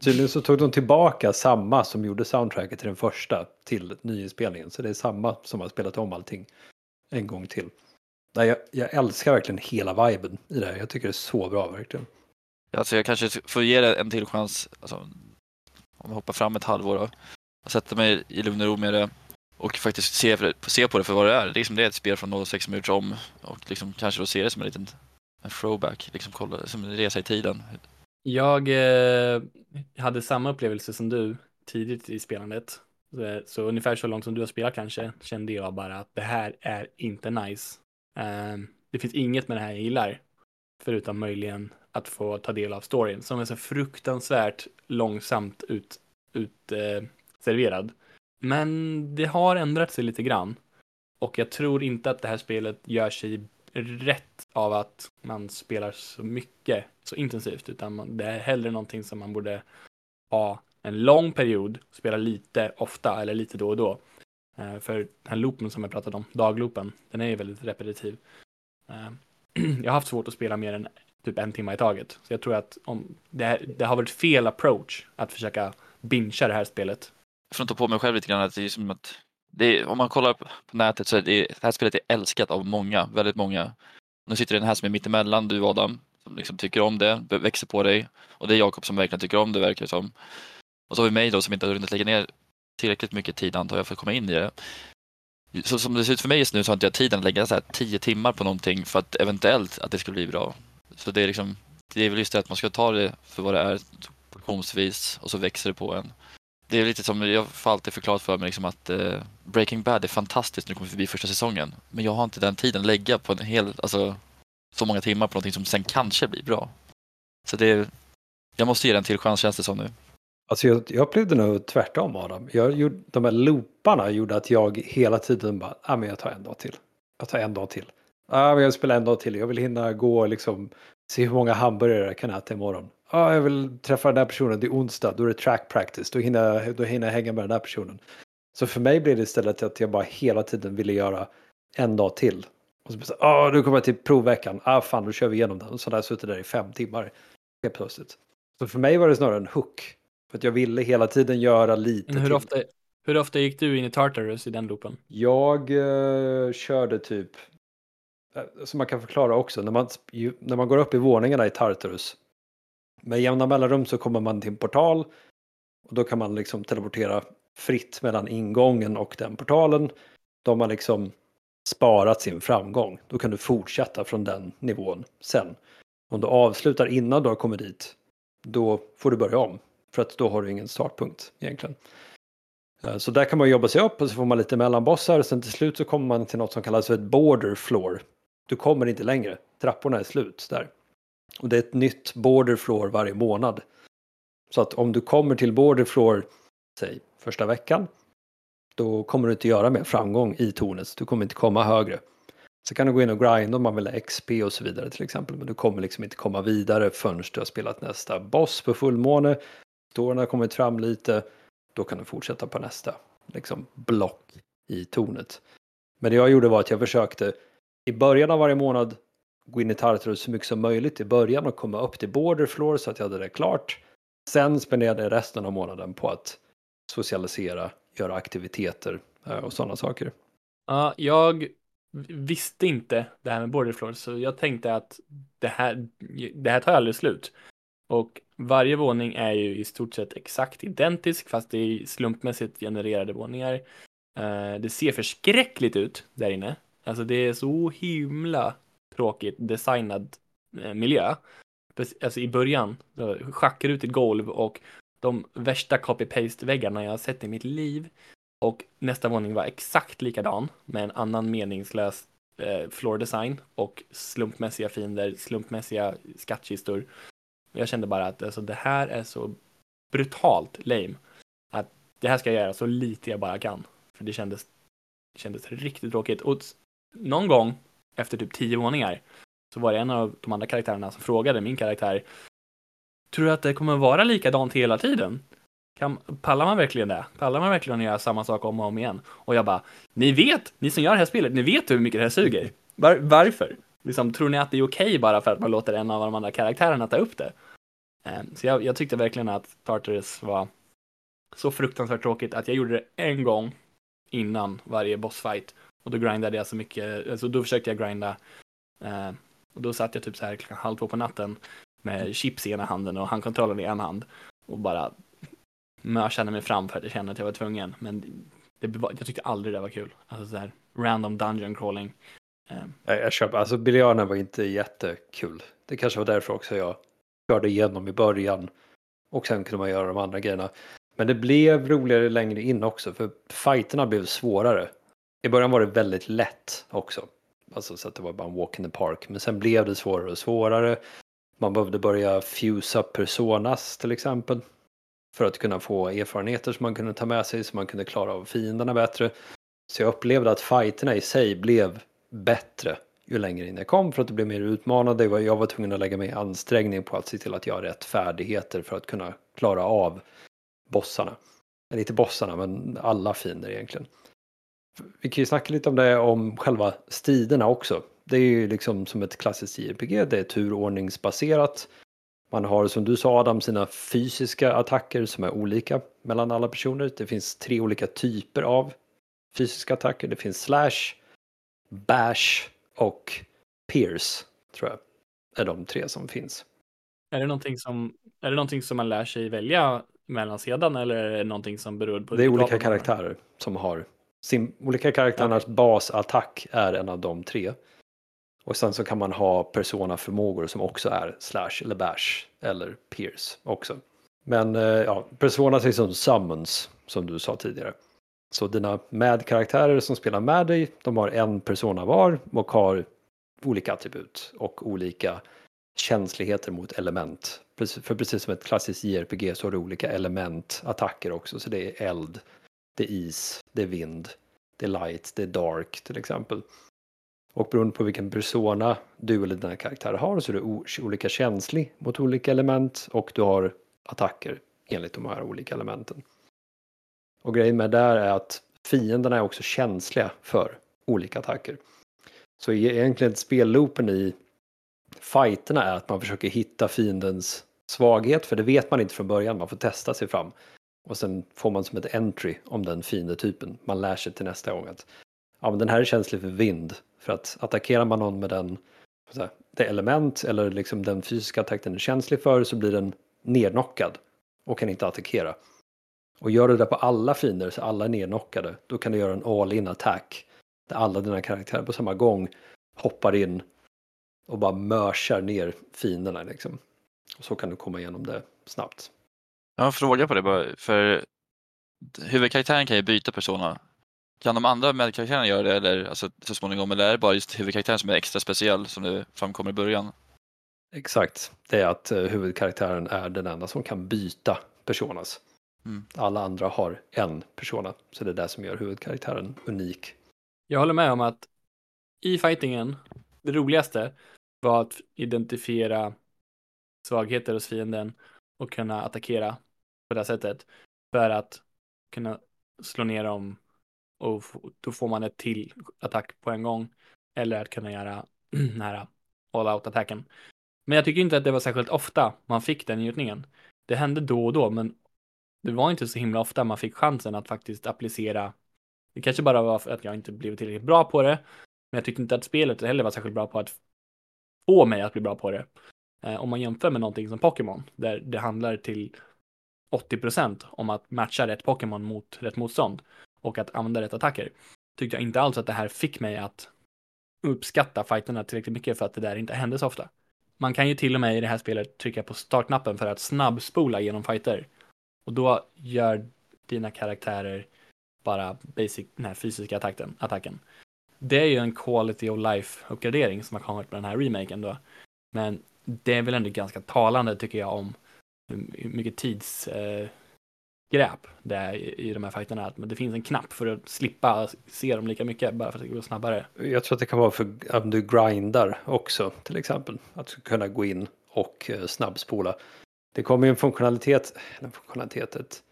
Tydligen så tog de tillbaka samma som gjorde soundtracket till den första till nyinspelningen. Så det är samma som har spelat om allting en gång till. Nej, jag, jag älskar verkligen hela viben i det här. Jag tycker det är så bra verkligen. alltså jag kanske får ge det en till chans, alltså, om jag hoppar fram ett halvår då, och sätta mig i lugn och ro med det och faktiskt se, se på det för vad det är. Det är, liksom, det är ett spel från 06 som gjorts om och liksom kanske då se det som en liten en throwback, liksom kolla, som en resa i tiden. Jag eh, hade samma upplevelse som du tidigt i spelandet. Så, så ungefär så långt som du har spelat kanske kände jag bara att det här är inte nice. Eh, det finns inget med det här jag gillar. Förutom möjligen att få ta del av storyn som är så fruktansvärt långsamt utserverad. ut eh. Men det har ändrat sig lite grann. Och jag tror inte att det här spelet gör sig rätt av att man spelar så mycket, så intensivt, utan man, det är hellre någonting som man borde ha en lång period, spela lite ofta eller lite då och då. Eh, för den här loopen som jag pratade om, dagloopen, den är ju väldigt repetitiv. Eh, jag har haft svårt att spela mer än typ en timme i taget. Så jag tror att om det, här, det har varit fel approach att försöka bingea det här spelet. Jag får ta på mig själv lite grann att det är som att är, om man kollar på nätet så är det, det här spelet är älskat av många, väldigt många. Nu sitter den här som är mittemellan, du Adam, som liksom tycker om det, växer på dig. Och det är Jakob som verkligen tycker om det verkar det som. Och så har vi mig då som inte har hunnit lägga ner tillräckligt mycket tid antar jag för att komma in i det. Så som det ser ut för mig just nu så har inte jag tiden att lägga så här tio timmar på någonting för att eventuellt att det ska bli bra. Så det är liksom, det är väl just det att man ska ta det för vad det är portionsvis och så växer det på en. Det är lite som, jag får alltid förklarat för mig liksom att eh, Breaking Bad är fantastiskt när det kommer förbi första säsongen. Men jag har inte den tiden att lägga på en hel, alltså så många timmar på någonting som sen kanske blir bra. Så det är, jag måste ge den till chans känns det som nu. Alltså jag, jag upplevde nog tvärtom Adam. Jag gjorde, de här looparna gjorde att jag hela tiden bara, ah, men jag tar en dag till. Jag tar en dag till. Ah, men jag spelar en dag till. Jag vill hinna gå och liksom se hur många hamburgare jag kan äta imorgon. Ah, jag vill träffa den där personen, det är onsdag, då är det track practice, då hinner, då hinner jag hänga med den där personen. Så för mig blev det istället att jag bara hela tiden ville göra en dag till. Och så bara, ah, nu kommer jag till provveckan, ah fan då kör vi igenom den. Och så jag suttit där i fem timmar helt plötsligt. Så för mig var det snarare en hook. För att jag ville hela tiden göra lite Men hur till. ofta, hur ofta gick du in i Tartarus i den loopen? Jag eh, körde typ, eh, som man kan förklara också, när man, ju, när man går upp i våningarna i Tartarus. Med jämna mellanrum så kommer man till en portal. Och då kan man liksom teleportera fritt mellan ingången och den portalen. Då har man liksom sparat sin framgång. Då kan du fortsätta från den nivån sen. Om du avslutar innan du har kommit dit, då får du börja om. För att då har du ingen startpunkt egentligen. Eh, så där kan man jobba sig upp och så får man lite mellanbossar. Sen till slut så kommer man till något som kallas för ett border floor. Du kommer inte längre. Trapporna är slut där. Och det är ett nytt border floor varje månad. Så att om du kommer till border floor, säg första veckan. Då kommer du inte göra mer framgång i tornet. Du kommer inte komma högre. Så kan du gå in och grinda om man vill ha XP och så vidare till exempel. Men du kommer liksom inte komma vidare förrän du har spelat nästa boss på fullmåne. Storyn har kommit fram lite. Då kan du fortsätta på nästa liksom, block i tornet. Men det jag gjorde var att jag försökte i början av varje månad gå in i Tartarus så mycket som möjligt i början och komma upp till border floor så att jag hade det klart. Sen spenderade jag resten av månaden på att socialisera, göra aktiviteter eh, och sådana saker. Ja, jag visste inte det här med border floor, så jag tänkte att det här, det här tar aldrig slut. Och varje våning är ju i stort sett exakt identisk, fast det är slumpmässigt genererade våningar. Eh, det ser förskräckligt ut där inne. Alltså det är så himla tråkigt designad eh, miljö. Alltså i början, schackrutigt golv och de värsta copy-paste-väggarna jag har sett i mitt liv. Och nästa våning var exakt likadan med en annan meningslös eh, floor design och slumpmässiga fiender, slumpmässiga skattkistor. Jag kände bara att alltså, det här är så brutalt lame. Att det här ska jag göra så lite jag bara kan. För det kändes, det kändes riktigt tråkigt. Och någon gång efter typ tio våningar så var det en av de andra karaktärerna som frågade min karaktär Tror du att det kommer vara likadant hela tiden? Kan, pallar man verkligen det? Pallar man verkligen att göra samma sak om och om igen? Och jag bara, ni vet, ni som gör det här spelet, ni vet hur mycket det här suger. Var, varför? Liksom, tror ni att det är okej bara för att man låter en av de andra karaktärerna ta upp det? Ehm, så jag, jag tyckte verkligen att Tartarus var så fruktansvärt tråkigt att jag gjorde det en gång innan varje bossfight. Och då grindade jag så mycket, alltså då försökte jag grinda. Eh, och då satt jag typ så här klockan halv två på natten med chips i ena handen och handkontrollen i en hand. Och bara mörsade mig fram för att jag kände att jag var tvungen. Men det, jag tyckte aldrig det var kul. Alltså så här random dungeon crawling. Eh, Jag, jag köper, alltså biljarden var inte jättekul. Det kanske var därför också jag körde igenom i början. Och sen kunde man göra de andra grejerna. Men det blev roligare längre in också, för fighterna blev svårare. I början var det väldigt lätt också. Alltså så att det var bara en walk in the park. Men sen blev det svårare och svårare. Man behövde börja fusa personas till exempel. För att kunna få erfarenheter som man kunde ta med sig så man kunde klara av fienderna bättre. Så jag upplevde att fighterna i sig blev bättre ju längre in jag kom för att det blev mer utmanande. Jag var- tvungen att lägga mig ansträngning på att se till att jag har rätt färdigheter för att kunna klara av bossarna. Eller inte bossarna, men alla fiender egentligen. Vi kan ju snacka lite om det om själva striderna också. Det är ju liksom som ett klassiskt JRPG, det är turordningsbaserat. Man har som du sa Adam sina fysiska attacker som är olika mellan alla personer. Det finns tre olika typer av fysiska attacker. Det finns slash, bash och pierce tror jag är de tre som finns. Är det någonting som, är det någonting som man lär sig välja mellan sedan eller är det någonting som beror på? Det är olika karaktärer som har sin, olika karaktärernas basattack är en av de tre. Och sen så kan man ha persona-förmågor som också är slash eller bash eller pierce också. Men eh, ja, persona är som summons som du sa tidigare. Så dina med-karaktärer som spelar med dig, de har en persona var och har olika attribut och olika känsligheter mot element. För precis som ett klassiskt JRPG så har du olika elementattacker också. Så det är eld, det är is, det är vind, det är light, det är dark till exempel. Och beroende på vilken persona du eller dina karaktärer har så är du olika känslig mot olika element och du har attacker enligt de här olika elementen. Och grejen med det där är att fienderna är också känsliga för olika attacker. Så e- egentligen spelloopen i fighterna är att man försöker hitta fiendens svaghet, för det vet man inte från början, man får testa sig fram. Och sen får man som ett entry om den fiendetypen. Man lär sig till nästa gång att ja, men den här är känslig för vind. För att attackerar man någon med den, så här, det element eller liksom den fysiska attack den är känslig för så blir den nednockad och kan inte attackera. Och gör du det på alla fiender så alla är nednockade, då kan du göra en all-in attack där alla dina karaktärer på samma gång hoppar in och bara mörsar ner fienderna liksom. Och så kan du komma igenom det snabbt. Jag har en fråga på det bara, för huvudkaraktären kan ju byta persona. Kan de andra medkaraktärerna göra det eller, alltså, så småningom, eller är det bara just huvudkaraktären som är extra speciell som det framkommer i början? Exakt, det är att eh, huvudkaraktären är den enda som kan byta personas. Mm. Alla andra har en persona, så det är det som gör huvudkaraktären unik. Jag håller med om att i fightingen, det roligaste var att identifiera svagheter hos fienden och kunna attackera på det sättet. För att kunna slå ner dem och då får man ett till attack på en gång. Eller att kunna göra den här all-out-attacken. Men jag tycker inte att det var särskilt ofta man fick den njutningen. Det hände då och då, men det var inte så himla ofta man fick chansen att faktiskt applicera det kanske bara var för att jag inte blev tillräckligt bra på det. Men jag tyckte inte att spelet heller var särskilt bra på att få mig att bli bra på det. Eh, om man jämför med någonting som Pokémon, där det handlar till 80% om att matcha rätt Pokémon mot rätt motstånd och att använda rätt attacker, tyckte jag inte alls att det här fick mig att uppskatta fighterna tillräckligt mycket för att det där inte hände så ofta. Man kan ju till och med i det här spelet trycka på startknappen för att snabbspola genom fighter. Och då gör dina karaktärer bara basic, den här fysiska attacken. attacken. Det är ju en quality of life uppgradering som har kommit med den här remaken då. Men det är väl ändå ganska talande tycker jag om hur mycket tidsgräp eh, det är i, i de här fighterna. Att det finns en knapp för att slippa se dem lika mycket bara för att det går snabbare. Jag tror att det kan vara för om du grindar också till exempel. Att kunna gå in och eh, snabbspola. Det kommer ju en funktionalitet, en funktionalitet, ett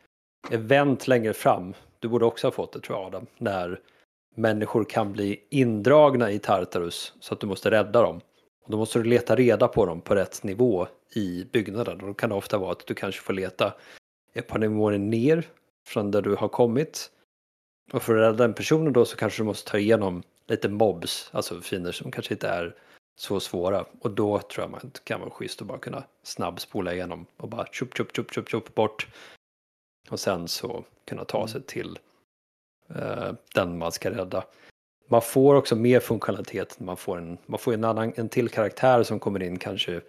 event längre fram. Du borde också ha fått det tror jag Adam. När människor kan bli indragna i Tartarus så att du måste rädda dem. Då måste du leta reda på dem på rätt nivå i byggnaden. Och då kan det ofta vara att du kanske får leta ett par nivåer ner från där du har kommit. Och för att rädda den personen då så kanske du måste ta igenom lite mobs, alltså fiender som kanske inte är så svåra. Och då tror jag man kan vara schysst att bara kunna snabbspola igenom och bara tjup, tjup, tjup, tjup, tjup bort. Och sen så kunna ta sig till eh, den man ska rädda. Man får också mer funktionalitet. Man får en, man får en, annan, en till karaktär som kommer in kanske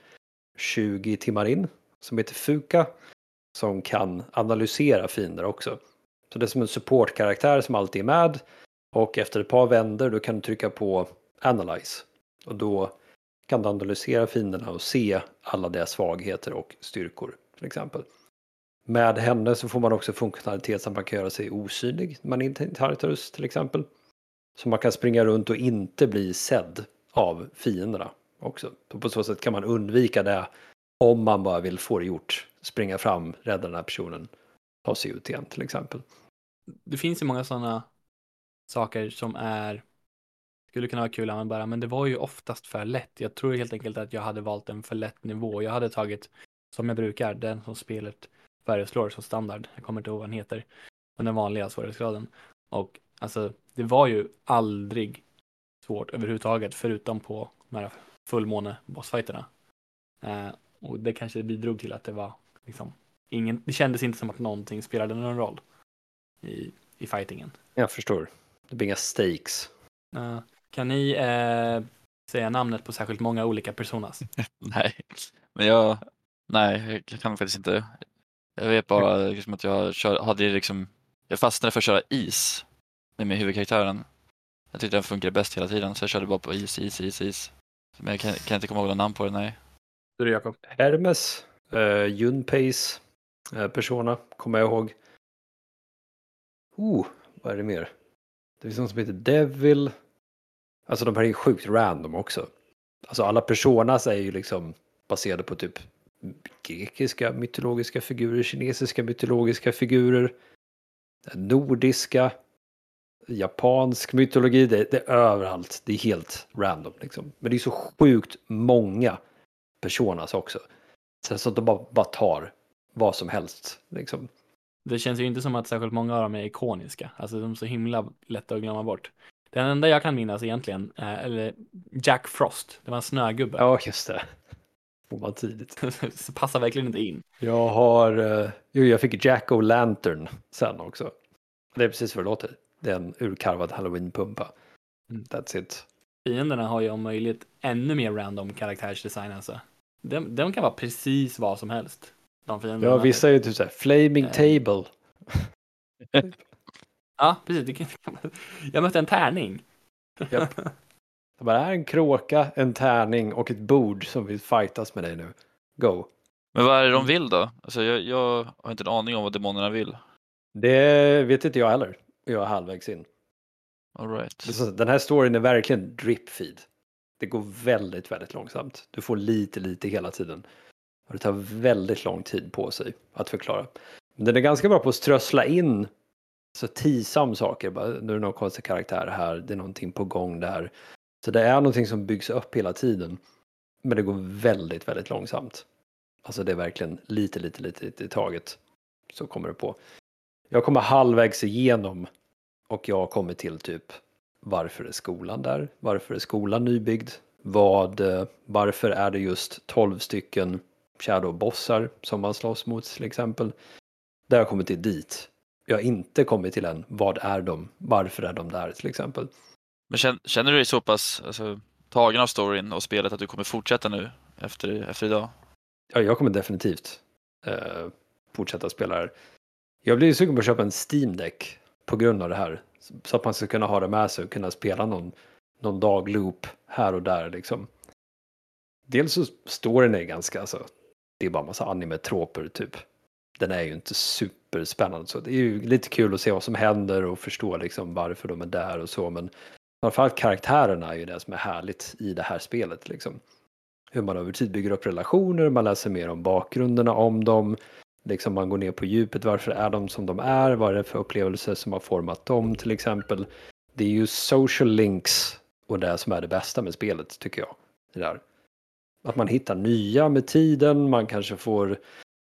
20 timmar in. Som heter Fuka. Som kan analysera fiender också. Så det är som en supportkaraktär som alltid är med. Och efter ett par vänder då kan du trycka på Analyze. Och då kan du analysera fienderna och se alla deras svagheter och styrkor till exempel. Med henne så får man också funktionalitet så att man kan göra sig osynlig när man är inte Tartarus till exempel. Så man kan springa runt och inte bli sedd av fienderna också. På så sätt kan man undvika det om man bara vill få det gjort. Springa fram, rädda den här personen, ta sig ut igen till exempel. Det finns ju många sådana saker som är skulle kunna vara kul att använda, men det var ju oftast för lätt. Jag tror helt enkelt att jag hade valt en för lätt nivå. Jag hade tagit, som jag brukar, den som spelet föreslår som standard. Jag kommer inte ihåg vad den heter. Men den vanliga svårighetsgraden. Och alltså, det var ju aldrig svårt överhuvudtaget, förutom på de här fullmåne bossfighterna. Eh, och det kanske bidrog till att det var liksom ingen, det kändes inte som att någonting spelade någon roll i, i fightingen. Jag förstår. Det blir inga stakes. Uh, kan ni eh, säga namnet på särskilt många olika personas? nej, men jag, nej, jag kan faktiskt inte. Jag vet bara liksom att jag kör, hade liksom, jag fastnade för att köra is med huvudkaraktären. Jag tyckte den funkade bäst hela tiden så jag körde bara på is, is, is, is. Men jag kan, kan inte komma ihåg någon namn på det, nej. Du är Jakob? Hermes, uh, Junpace, uh, Persona, kommer jag ihåg. Oh, vad är det mer? Det finns någon som heter Devil. Alltså de här är ju sjukt random också. Alltså alla personas är ju liksom baserade på typ grekiska mytologiska figurer, kinesiska mytologiska figurer, nordiska, japansk mytologi, det, det är överallt. Det är helt random liksom. Men det är så sjukt många personas också. Sen så att de bara, bara tar vad som helst liksom. Det känns ju inte som att särskilt många av dem är ikoniska. Alltså de är så himla lätta att glömma bort. Den enda jag kan minnas egentligen, är, eller Jack Frost, det var en snögubbe. Ja, just det. Får man tidigt. så passar verkligen inte in. Jag har, uh, jo jag fick Jack O'Lantern sen också. Det är precis vad det låter. Det är en urkarvad halloween-pumpa. Mm. That's it. Fienderna har ju om möjligt ännu mer random karaktärsdesign alltså. De, de kan vara precis vad som helst. De ja, vissa är ju typ såhär, flaming äh. table. Ja, precis. Jag mötte en tärning. Japp. Det bara är en kråka, en tärning och ett bord som vill fightas med dig nu. Go. Men vad är det de vill då? Alltså jag, jag har inte en aning om vad demonerna vill. Det vet inte jag heller. Jag är halvvägs in. All right. Den här storyn är verkligen drip feed. Det går väldigt, väldigt långsamt. Du får lite, lite hela tiden. Och det tar väldigt lång tid på sig att förklara. Men den är ganska bra på att strössla in så tisam saker. Bara, nu är det någon konstig karaktär här, det är någonting på gång där. Så det är någonting som byggs upp hela tiden. Men det går väldigt, väldigt långsamt. Alltså det är verkligen lite, lite, lite, lite i taget. Så kommer det på. Jag kommer halvvägs igenom och jag kommer till typ varför är skolan där? Varför är skolan nybyggd? Vad, eh, varför är det just 12 stycken shadow-bossar som man slåss mot till exempel? Där har jag kommit till dit jag har inte kommit till än. Vad är de? Varför är de där till exempel? Men känner du dig så pass alltså, tagen av storyn och spelet att du kommer fortsätta nu efter, efter idag? Ja, jag kommer definitivt eh, fortsätta spela här. Jag blir sugen på att köpa en Steam Deck på grund av det här. Så att man ska kunna ha det med sig och kunna spela någon, någon dagloop här och där liksom. Dels så storyn är ganska, alltså, det är bara massa anime-troper typ den är ju inte superspännande. Så det är ju lite kul att se vad som händer och förstå liksom varför de är där och så. Men framförallt karaktärerna är ju det som är härligt i det här spelet. Liksom. Hur man över tid bygger upp relationer, man läser mer om bakgrunderna om dem. Liksom man går ner på djupet, varför är de som de är? Vad är det för upplevelser som har format dem till exempel? Det är ju social links och det som är det bästa med spelet tycker jag. Det där. Att man hittar nya med tiden, man kanske får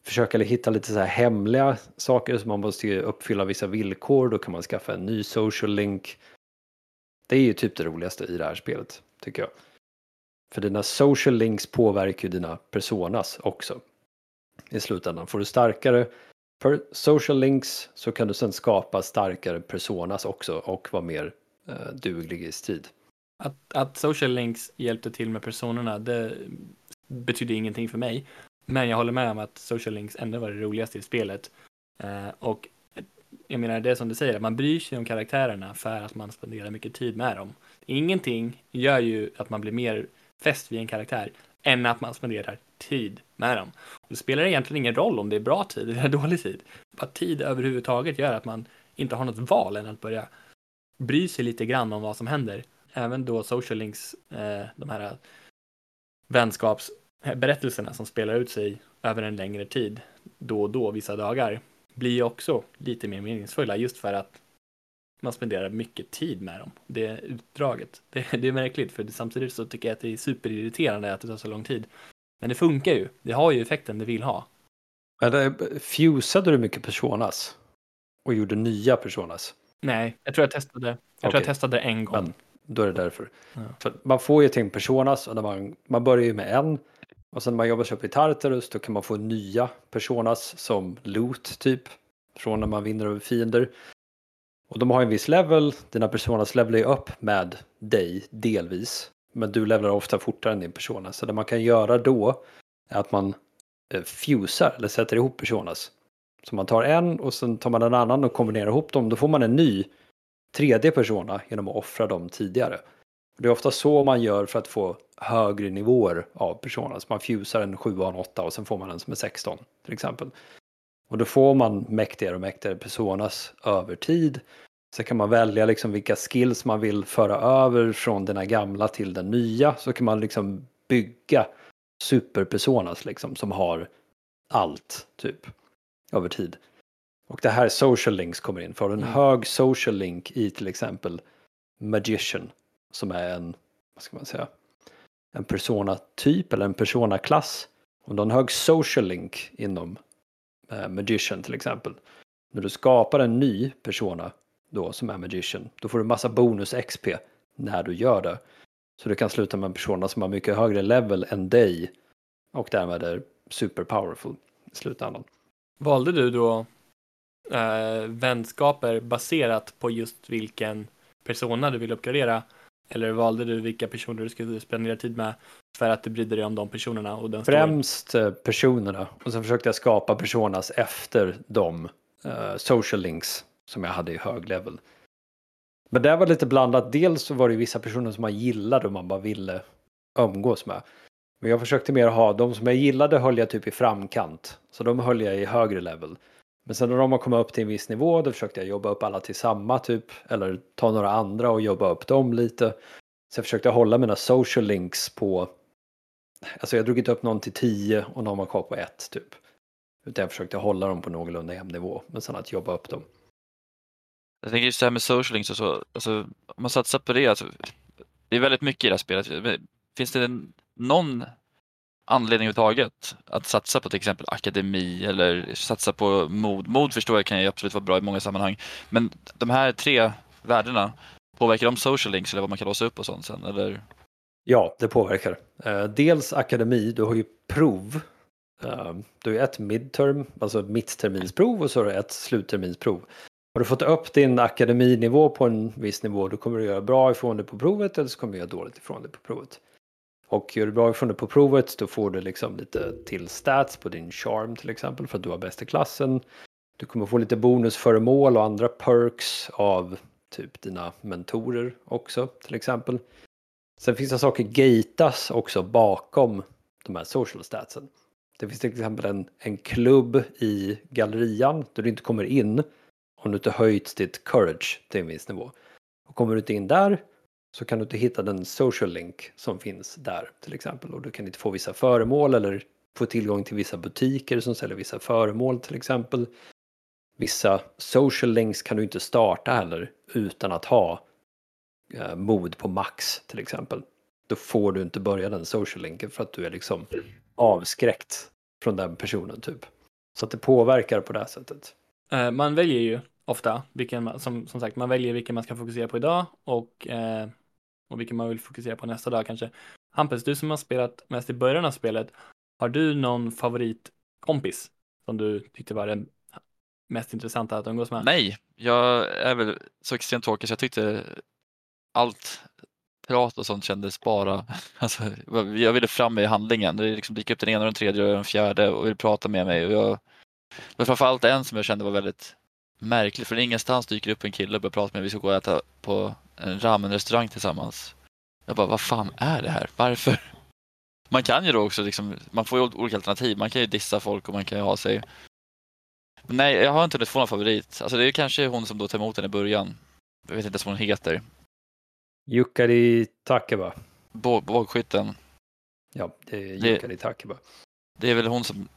försöka hitta lite så här hemliga saker som man måste uppfylla vissa villkor. Då kan man skaffa en ny social link. Det är ju typ det roligaste i det här spelet, tycker jag. För dina social links påverkar ju dina personas också. I slutändan får du starkare för social links så kan du sen skapa starkare personas också och vara mer eh, duglig i strid. Att, att social links hjälpte till med personerna, det betyder ingenting för mig. Men jag håller med om att social links ändå var det roligaste i spelet. Eh, och jag menar det som du säger, att man bryr sig om karaktärerna för att man spenderar mycket tid med dem. Ingenting gör ju att man blir mer fäst vid en karaktär än att man spenderar tid med dem. Och det spelar egentligen ingen roll om det är bra tid eller dålig tid. Bara tid överhuvudtaget gör att man inte har något val än att börja bry sig lite grann om vad som händer. Även då social links, eh, de här vänskapsberättelserna som spelar ut sig över en längre tid, då och då, vissa dagar, blir ju också lite mer meningsfulla just för att man spenderar mycket tid med dem. Det är utdraget. Det, det är märkligt för samtidigt så tycker jag att det är superirriterande att det tar så lång tid. Men det funkar ju. Det har ju effekten det vill ha. Eller fusade du mycket personas? Och gjorde nya personas? Nej, jag tror jag testade. Jag tror Okej. jag testade en gång. Men då är det därför. Ja. För man får ju till personas och när man, man börjar ju med en. Och sen när man jobbar sig upp i Tartarus då kan man få nya personas som loot typ. Från när man vinner över fiender. Och de har en viss level. Dina personas levlar ju upp med dig delvis. Men du levlar ofta fortare än din persona. Så det man kan göra då är att man eh, fusar eller sätter ihop personas. Så man tar en och sen tar man en annan och kombinerar ihop dem. Då får man en ny tredje persona genom att offra dem tidigare. Det är ofta så man gör för att få högre nivåer av personas. Man fusar en 7 och en 8 och sen får man en som är 16 till exempel. Och då får man mäktigare och mäktigare personas över tid. Så kan man välja liksom vilka skills man vill föra över från den här gamla till den nya. Så kan man liksom bygga superpersonas liksom som har allt typ över tid. Och det här social links kommer in. För en Mm. hög social link i till exempel Magician som är en, vad ska man säga, en persona-typ eller en persona-klass. Om du har en hög social link inom eh, Magician till exempel. När du skapar en ny persona då som är Magician, då får du massa bonus XP när du gör det. Så du kan sluta med en persona som har mycket högre level än dig och därmed är super powerful i slutändan. Valde du då eh, vänskaper baserat på just vilken persona du vill uppgradera? Eller valde du vilka personer du skulle spendera tid med för att du brydde dig om de personerna och den storyn? Främst eh, personerna och sen försökte jag skapa personas efter de eh, social links som jag hade i hög level. Men det var lite blandat. Dels så var det vissa personer som man gillade och man bara ville umgås med. Men jag försökte mer ha de som jag gillade höll jag typ i framkant. Så de höll jag i högre level. Men sen när de har kommit upp till en viss nivå då försökte jag jobba upp alla till samma typ. Eller ta några andra och jobba upp dem lite. Så jag försökte hålla mina social links på Alltså jag drog inte upp någon till 10 och någon var kvar på 1 typ. Utan jag försökte hålla dem på någorlunda jämn nivå. Men sen att jobba upp dem. Jag tänker just det här med social links och så, alltså, om man satsar på det, alltså, det är väldigt mycket i det här spelet. Finns det en, någon anledning överhuvudtaget att satsa på till exempel akademi eller satsa på mod? Mod förstår jag kan ju absolut vara bra i många sammanhang, men de här tre värdena, påverkar de social links eller vad man kan låsa upp och sånt sen? Eller? Ja, det påverkar. Eh, dels akademi, du har ju prov. Eh, du har ju ett midterm, alltså ett mittterminsprov och så har du ett slutterminsprov. Har du fått upp din akademinivå på en viss nivå då kommer du göra bra ifrån dig på provet eller så kommer du göra dåligt ifrån dig på provet. Och gör du bra ifrån dig på provet då får du liksom lite till stats på din charm till exempel för att du har bäst i klassen. Du kommer få lite bonusföremål och andra perks av typ dina mentorer också till exempel. Sen finns det saker gatas också bakom de här social statsen. Det finns till exempel en, en klubb i gallerian där du inte kommer in om du inte höjt ditt courage till en viss nivå. Och kommer du inte in där så kan du inte hitta den social link som finns där till exempel. Och du kan inte få vissa föremål eller få tillgång till vissa butiker som säljer vissa föremål till exempel. Vissa social links kan du inte starta heller utan att ha eh, mod på max till exempel. Då får du inte börja den social linken för att du är liksom avskräckt från den personen typ. Så att det påverkar på det här sättet. Eh, man väljer ju ofta vilken man, som, som sagt, man väljer vilken man ska fokusera på idag och, eh, och vilken man vill fokusera på nästa dag kanske. Hampus, du som har spelat mest i början av spelet, har du någon favoritkompis som du tyckte var den mest intressanta att umgås med? Nej, jag är väl så extremt tråkig så jag tyckte allt prat och sånt kändes bara, alltså, jag ville fram i handlingen. Det liksom gick upp den ena och den tredje och den fjärde och vill prata med mig. Och jag, det var framförallt en som jag kände var väldigt märklig, för ingenstans dyker upp en kille och börjar prata med mig. Vi ska gå och äta på en ramenrestaurang tillsammans. Jag bara, vad fan är det här? Varför? Man kan ju då också, liksom, man får ju olika alternativ. Man kan ju dissa folk och man kan ju ha sig. Men nej, jag har inte hunnit få någon favorit. Alltså det är kanske hon som då tar emot den i början. Jag vet inte ens vad hon heter. Yukari Takeba. Bå- Bågskytten. Ja, det är Yukari Takeba. Det är väl hon som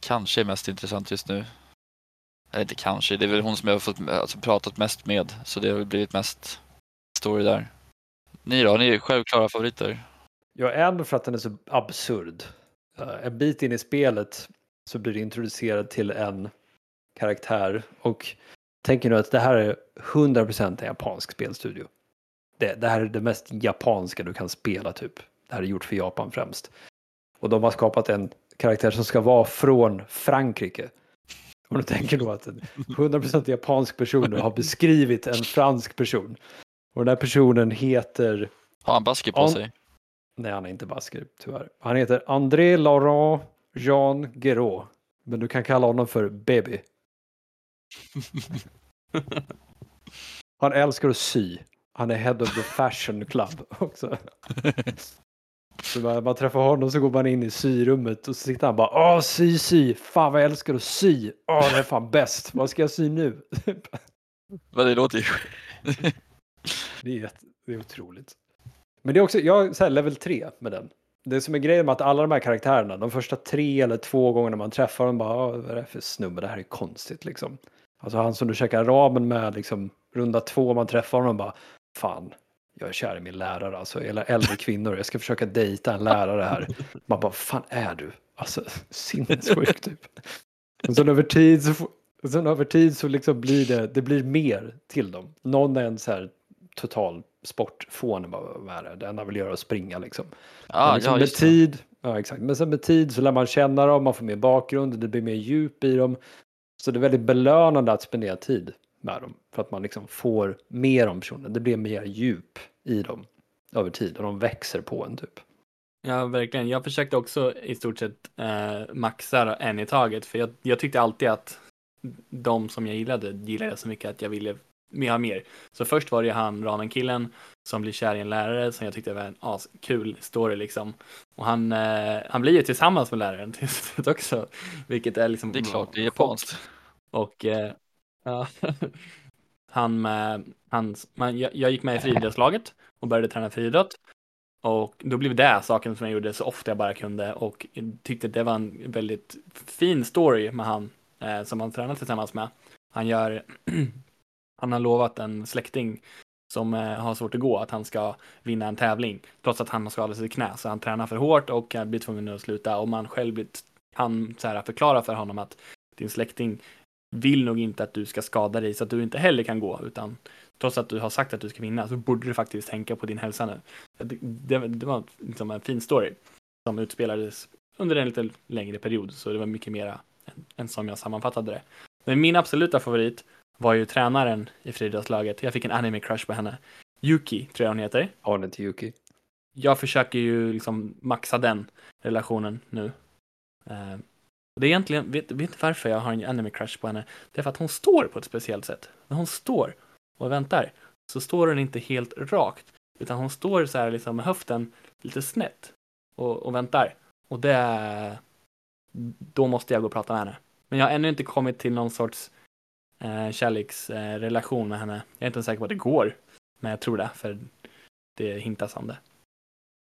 kanske är mest intressant just nu eller inte kanske, det är väl hon som jag har fått, alltså, pratat mest med. Så det har väl blivit mest story där. Ni då? Ni är självklara favoriter? Jag är ändå för att den är så absurd. Eh, en bit in i spelet så blir det introducerad till en karaktär och tänker nu att det här är 100% en japansk spelstudio. Det, det här är det mest japanska du kan spela typ. Det här är gjort för Japan främst. Och de har skapat en karaktär som ska vara från Frankrike. Och du tänker då att en 100% japansk person har beskrivit en fransk person. Och den här personen heter... Har han basker på An- sig? Nej, han är inte basker tyvärr. Han heter André Laurent Jean Guéraud. Men du kan kalla honom för Baby. Han älskar att sy. Han är head of the fashion club också. Så när man träffar honom så går man in i syrummet och så sitter han bara Åh, sy, sy. Fan vad jag älskar att sy. Åh, det är fan bäst. Vad ska jag sy nu? Men det låter ju... Det är, jätte, det är otroligt. Men det är också, jag är level 3 med den. Det som är grejen med att alla de här karaktärerna, de första tre eller två gångerna man träffar dem, bara, "Ah, vad är det för snubbe, det här är konstigt liksom. Alltså han som du käkar ramen med, liksom, runda två, man träffar honom bara, fan, jag är kär i min lärare, alltså, eller äldre kvinnor, jag ska försöka dejta en lärare här. Man bara, fan är du? Alltså, sinnessjuk typ. Och sen över tid så, får- sen över tid så liksom blir det, det blir mer till dem. Någon är en så här total vad är det? Det enda vill göra är att springa liksom. Ah, liksom ja, med just det. tid, ja exakt, men sen med tid så lär man känna dem, man får mer bakgrund, det blir mer djup i dem. Så det är väldigt belönande att spendera tid med dem, för att man liksom får mer om personen. Det blir mer djup i dem över tid och de växer på en typ. Ja, verkligen. Jag försökte också i stort sett eh, maxa en i taget, för jag, jag tyckte alltid att de som jag gillade gillade jag så mycket att jag ville mer ha mer. Så först var det ju han, ramen-killen, som blir kär i en lärare som jag tyckte var en askul story liksom. Och han, eh, han blir ju tillsammans med läraren till slut också, vilket är liksom Det är klart, det är japanskt. och eh, ja, han med, hans, man, jag, jag gick med i friidrottslaget och började träna friidrott. Och då blev det saken som jag gjorde så ofta jag bara kunde och tyckte det var en väldigt fin story med han eh, som han tränar tillsammans med. Han gör, han har lovat en släkting som eh, har svårt att gå att han ska vinna en tävling trots att han har skadat sitt knä så han tränar för hårt och blir tvungen att sluta och man själv blir, kan så här, förklara för honom att din släkting vill nog inte att du ska skada dig så att du inte heller kan gå, utan trots att du har sagt att du ska vinna så borde du faktiskt tänka på din hälsa nu. Det, det, det var liksom en fin story som utspelades under en lite längre period, så det var mycket mera än, än som jag sammanfattade det. Men min absoluta favorit var ju tränaren i friidrottslaget. Jag fick en anime crush på henne. Yuki, tror jag hon heter. Arne till Yuki. Jag försöker ju liksom maxa den relationen nu. Det är egentligen, vet, vet inte varför jag har en enemy crush på henne? Det är för att hon står på ett speciellt sätt. När hon står och väntar så står hon inte helt rakt, utan hon står så här liksom med höften lite snett och, och väntar. Och det är, då måste jag gå och prata med henne. Men jag har ännu inte kommit till någon sorts eh, kärleksrelation med henne. Jag är inte säker på att det går, men jag tror det, för det hintas om det.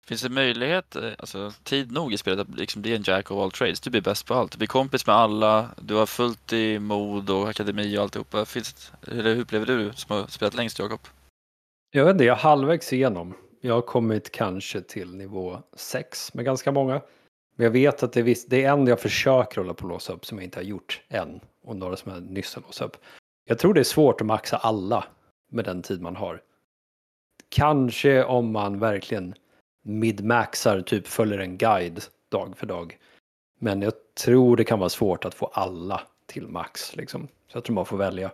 Finns det möjlighet, eh, alltså tid nog i spelet att liksom bli en jack of all trades? Du blir bäst på allt. Du blir kompis med alla, du har fullt i mod och akademi och alltihopa. Finns, eller hur upplever du som har spelat längst Jakob? Jag vet inte, jag är halvvägs igenom. Jag har kommit kanske till nivå 6 med ganska många. Men jag vet att det är, viss, det är en jag försöker hålla på att låsa upp som jag inte har gjort än. Och några som jag nyss har låst upp. Jag tror det är svårt att maxa alla med den tid man har. Kanske om man verkligen midmaxar, typ följer en guide dag för dag. Men jag tror det kan vara svårt att få alla till max. Liksom. Så jag tror man får välja.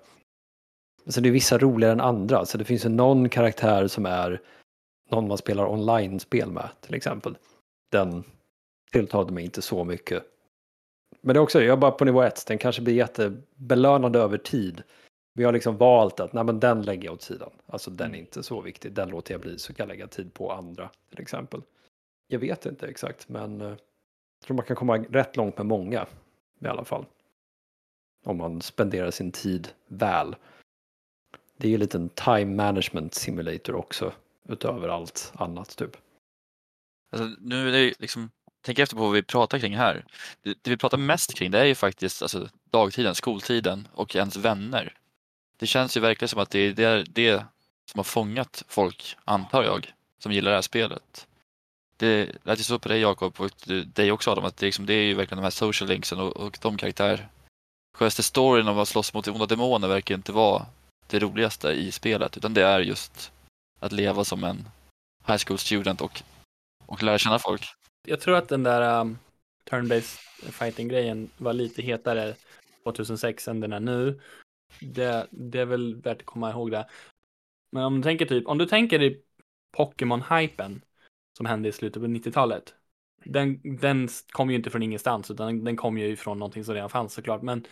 Så det är vissa roligare än andra. Så det finns ju någon karaktär som är någon man spelar online-spel med till exempel. Den tilltalade mig inte så mycket. Men det är också, jag är bara på nivå ett, den kanske blir jättebelönande över tid. Vi har liksom valt att, nej men den lägger jag åt sidan. Alltså den är inte så viktig, den låter jag bli så kan jag lägga tid på andra till exempel. Jag vet inte exakt men eh, jag tror man kan komma rätt långt med många i alla fall. Om man spenderar sin tid väl. Det är ju lite en time management simulator också utöver allt annat typ. Alltså, nu är det liksom, tänk efter på vad vi pratar kring här. Det, det vi pratar mest kring det är ju faktiskt alltså, dagtiden, skoltiden och ens vänner. Det känns ju verkligen som att det är det, det som har fångat folk, antar jag, som gillar det här spelet. Det lät ju så på dig Jakob och dig också Adam, att det, liksom, det är ju verkligen de här social linksen och, och de karaktär. Sjöste storyn om att slåss mot onda demoner verkar inte vara det roligaste i spelet, utan det är just att leva som en high school student och, och lära känna folk. Jag tror att den där um, turn-based fighting-grejen var lite hetare 2006 än den är nu. Det, det är väl värt att komma ihåg det. Men om du tänker typ, om du tänker i Pokémon-hypen som hände i slutet på 90-talet. Den, den kom ju inte från ingenstans utan den kom ju från någonting som redan fanns såklart. Men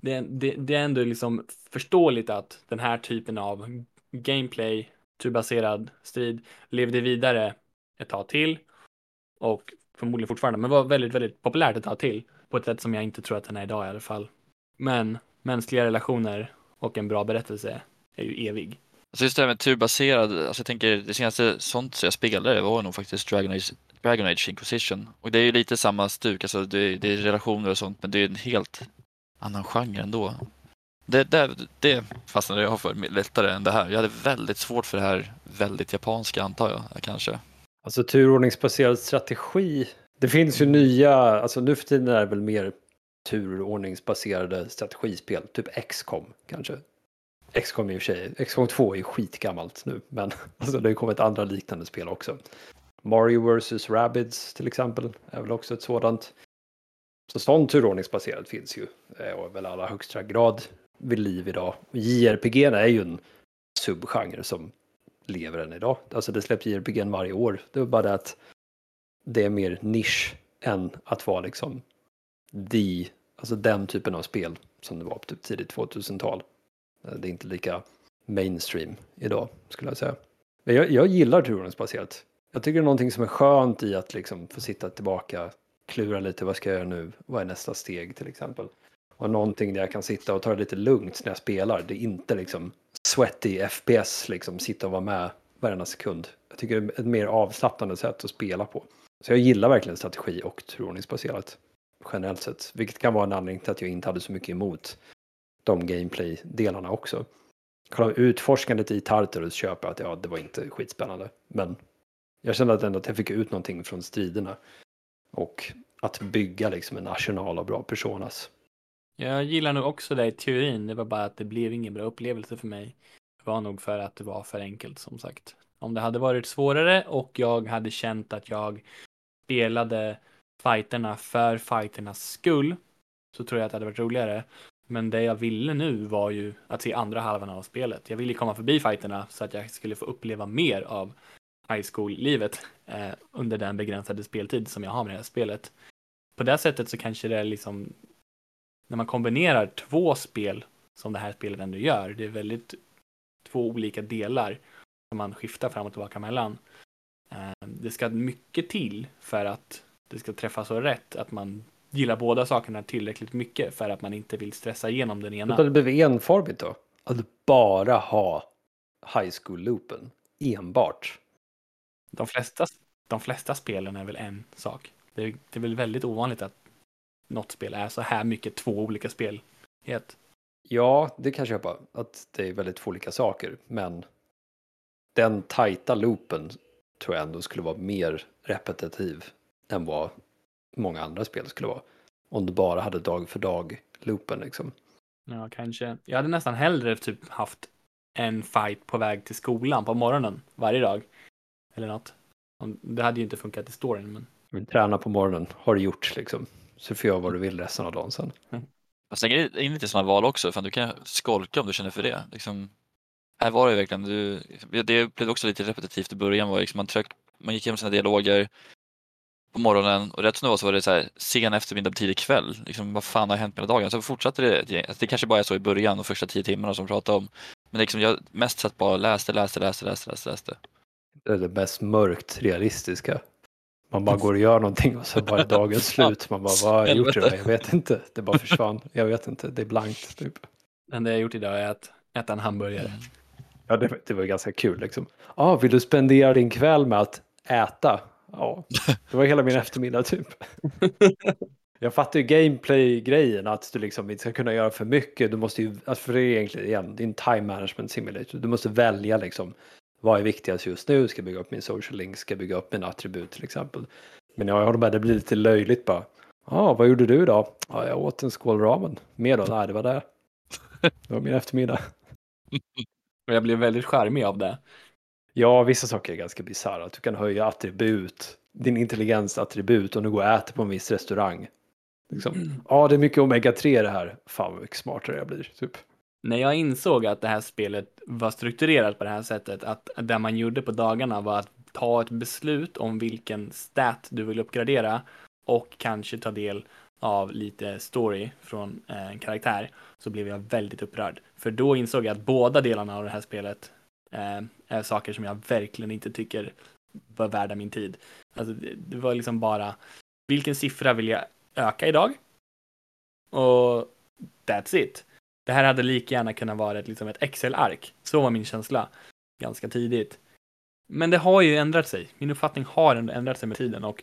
det, det, det är ändå liksom förståeligt att den här typen av gameplay, turbaserad strid, levde vidare ett tag till och förmodligen fortfarande, men var väldigt, väldigt populärt ett tag till på ett sätt som jag inte tror att den är idag i alla fall. Men mänskliga relationer och en bra berättelse är ju evig. Alltså just det här med turbaserad, alltså jag tänker det senaste sånt jag spelade var nog faktiskt Dragon Age, Dragon Age Inquisition. Och det är ju lite samma stuk, alltså det, det är relationer och sånt, men det är en helt annan genre ändå. Det, det, det fastnade jag för lättare än det här. Jag hade väldigt svårt för det här väldigt japanska antar jag kanske. Alltså turordningsbaserad strategi. Det finns ju nya, alltså nu för tiden är det väl mer turordningsbaserade strategispel, typ XCOM kanske. XCOM i och för sig, XCOM 2 är ju skitgammalt nu, men alltså, det har ju kommit andra liknande spel också. Mario vs. Rabbids till exempel är väl också ett sådant. Så sånt turordningsbaserat finns ju eh, och är väl allra högsta grad vid liv idag. JRPG är ju en subgenre som lever än idag. Alltså det släpps JRPG varje år. Det är bara det att det är mer nisch än att vara liksom the, alltså den typen av spel som det var på typ tidigt 2000-tal. Eh, det är inte lika mainstream idag skulle jag säga. Men jag, jag gillar turordningsbaserat. Jag tycker det är någonting som är skönt i att liksom få sitta tillbaka, klura lite, vad ska jag göra nu, vad är nästa steg till exempel. Och någonting där jag kan sitta och ta det lite lugnt när jag spelar. Det är inte liksom sweaty FPS, liksom sitta och vara med varenda sekund. Jag tycker det är ett mer avslappnande sätt att spela på. Så jag gillar verkligen strategi och turordningsbaserat generellt sett. Vilket kan vara en anledning till att jag inte hade så mycket emot de gameplay-delarna också. Själva utforskandet i Tartarus köper jag att ja, det var inte skitspännande. Men jag kände att ändå att jag fick ut någonting från striderna. Och att bygga liksom en arsenal av bra personas. Jag gillar nog också det i teorin. Det var bara att det blev ingen bra upplevelse för mig. Det var nog för att det var för enkelt som sagt. Om det hade varit svårare och jag hade känt att jag spelade fighterna för fighternas skull så tror jag att det hade varit roligare. Men det jag ville nu var ju att se andra halvan av spelet. Jag ville komma förbi fighterna så att jag skulle få uppleva mer av high school-livet eh, under den begränsade speltid som jag har med det här spelet. På det sättet så kanske det är liksom när man kombinerar två spel som det här spelet ändå gör. Det är väldigt två olika delar som man skiftar fram och tillbaka mellan. Eh, det ska mycket till för att det ska träffa så rätt att man gillar båda sakerna tillräckligt mycket för att man inte vill stressa igenom den ena. Det blev enformigt då? Att bara ha high school-loopen enbart? De flesta, de flesta spelen är väl en sak. Det är, det är väl väldigt ovanligt att något spel är så här mycket två olika spel i ett. Ja, det kan jag köpa. Att det är väldigt två olika saker. Men den tajta loopen tror jag ändå skulle vara mer repetitiv än vad många andra spel skulle vara. Om du bara hade dag för dag-loopen liksom. Ja, kanske. Jag hade nästan hellre typ haft en fight på väg till skolan på morgonen varje dag. Eller något. Det hade ju inte funkat i storyn, men. Vill träna på morgonen, har du gjort liksom. Så får jag vad du vill resten av dagen sen. Mm. Jag slänger in lite sådana val också, för du kan skolka om du känner för det. Liksom, här var det verkligen, du, det blev också lite repetitivt i början, var liksom man, trök, man gick igenom sina dialoger, på morgonen och rätt som det var så var det så här, sen eftermiddag, tidig kväll. Liksom, vad fan har hänt med dagen? Så fortsatte det. Alltså, det kanske bara är så i början, de första tio timmarna som vi pratade om. Men liksom, jag mest satt bara läste, läste, läste, läste, läste, läste. Det är det mest mörkt realistiska. Man bara går och gör någonting och så bara är dagen slut. Man bara, vad har jag gjort idag? Jag vet inte. Det bara försvann. Jag vet inte. Det är blankt typ. Det enda jag gjort idag är att äta en hamburgare. Ja, det, det var ganska kul liksom. Ah, vill du spendera din kväll med att äta? Ja, det var hela min eftermiddag typ. Jag fattar ju gameplay-grejen, att du liksom inte ska kunna göra för mycket. Du måste ju, alltså för det är egentligen igen, en time management simulator. Du måste välja liksom, vad är viktigast just nu? Ska jag bygga upp min social link? Ska jag bygga upp min attribut till exempel? Men jag håller med, det blir lite löjligt bara. Ja, ah, vad gjorde du då? Ja, ah, jag åt en skål ramen. Mer då? Nej, det var det. Det var min eftermiddag. Och jag blev väldigt charmig av det. Ja, vissa saker är ganska bisarra. Du kan höja attribut, din intelligensattribut om du går och äter på en viss restaurang. Liksom. Ja, mm. ah, det är mycket omega-3 det här. Fan vad mycket smartare jag blir, typ. När jag insåg att det här spelet var strukturerat på det här sättet, att det man gjorde på dagarna var att ta ett beslut om vilken stat du vill uppgradera och kanske ta del av lite story från eh, en karaktär så blev jag väldigt upprörd. För då insåg jag att båda delarna av det här spelet eh, är saker som jag verkligen inte tycker var värda min tid. Alltså, det, det var liksom bara vilken siffra vill jag öka idag? Och that's it. Det här hade lika gärna kunnat vara ett, liksom ett Excel-ark. Så var min känsla ganska tidigt. Men det har ju ändrat sig. Min uppfattning har ändrat sig med tiden och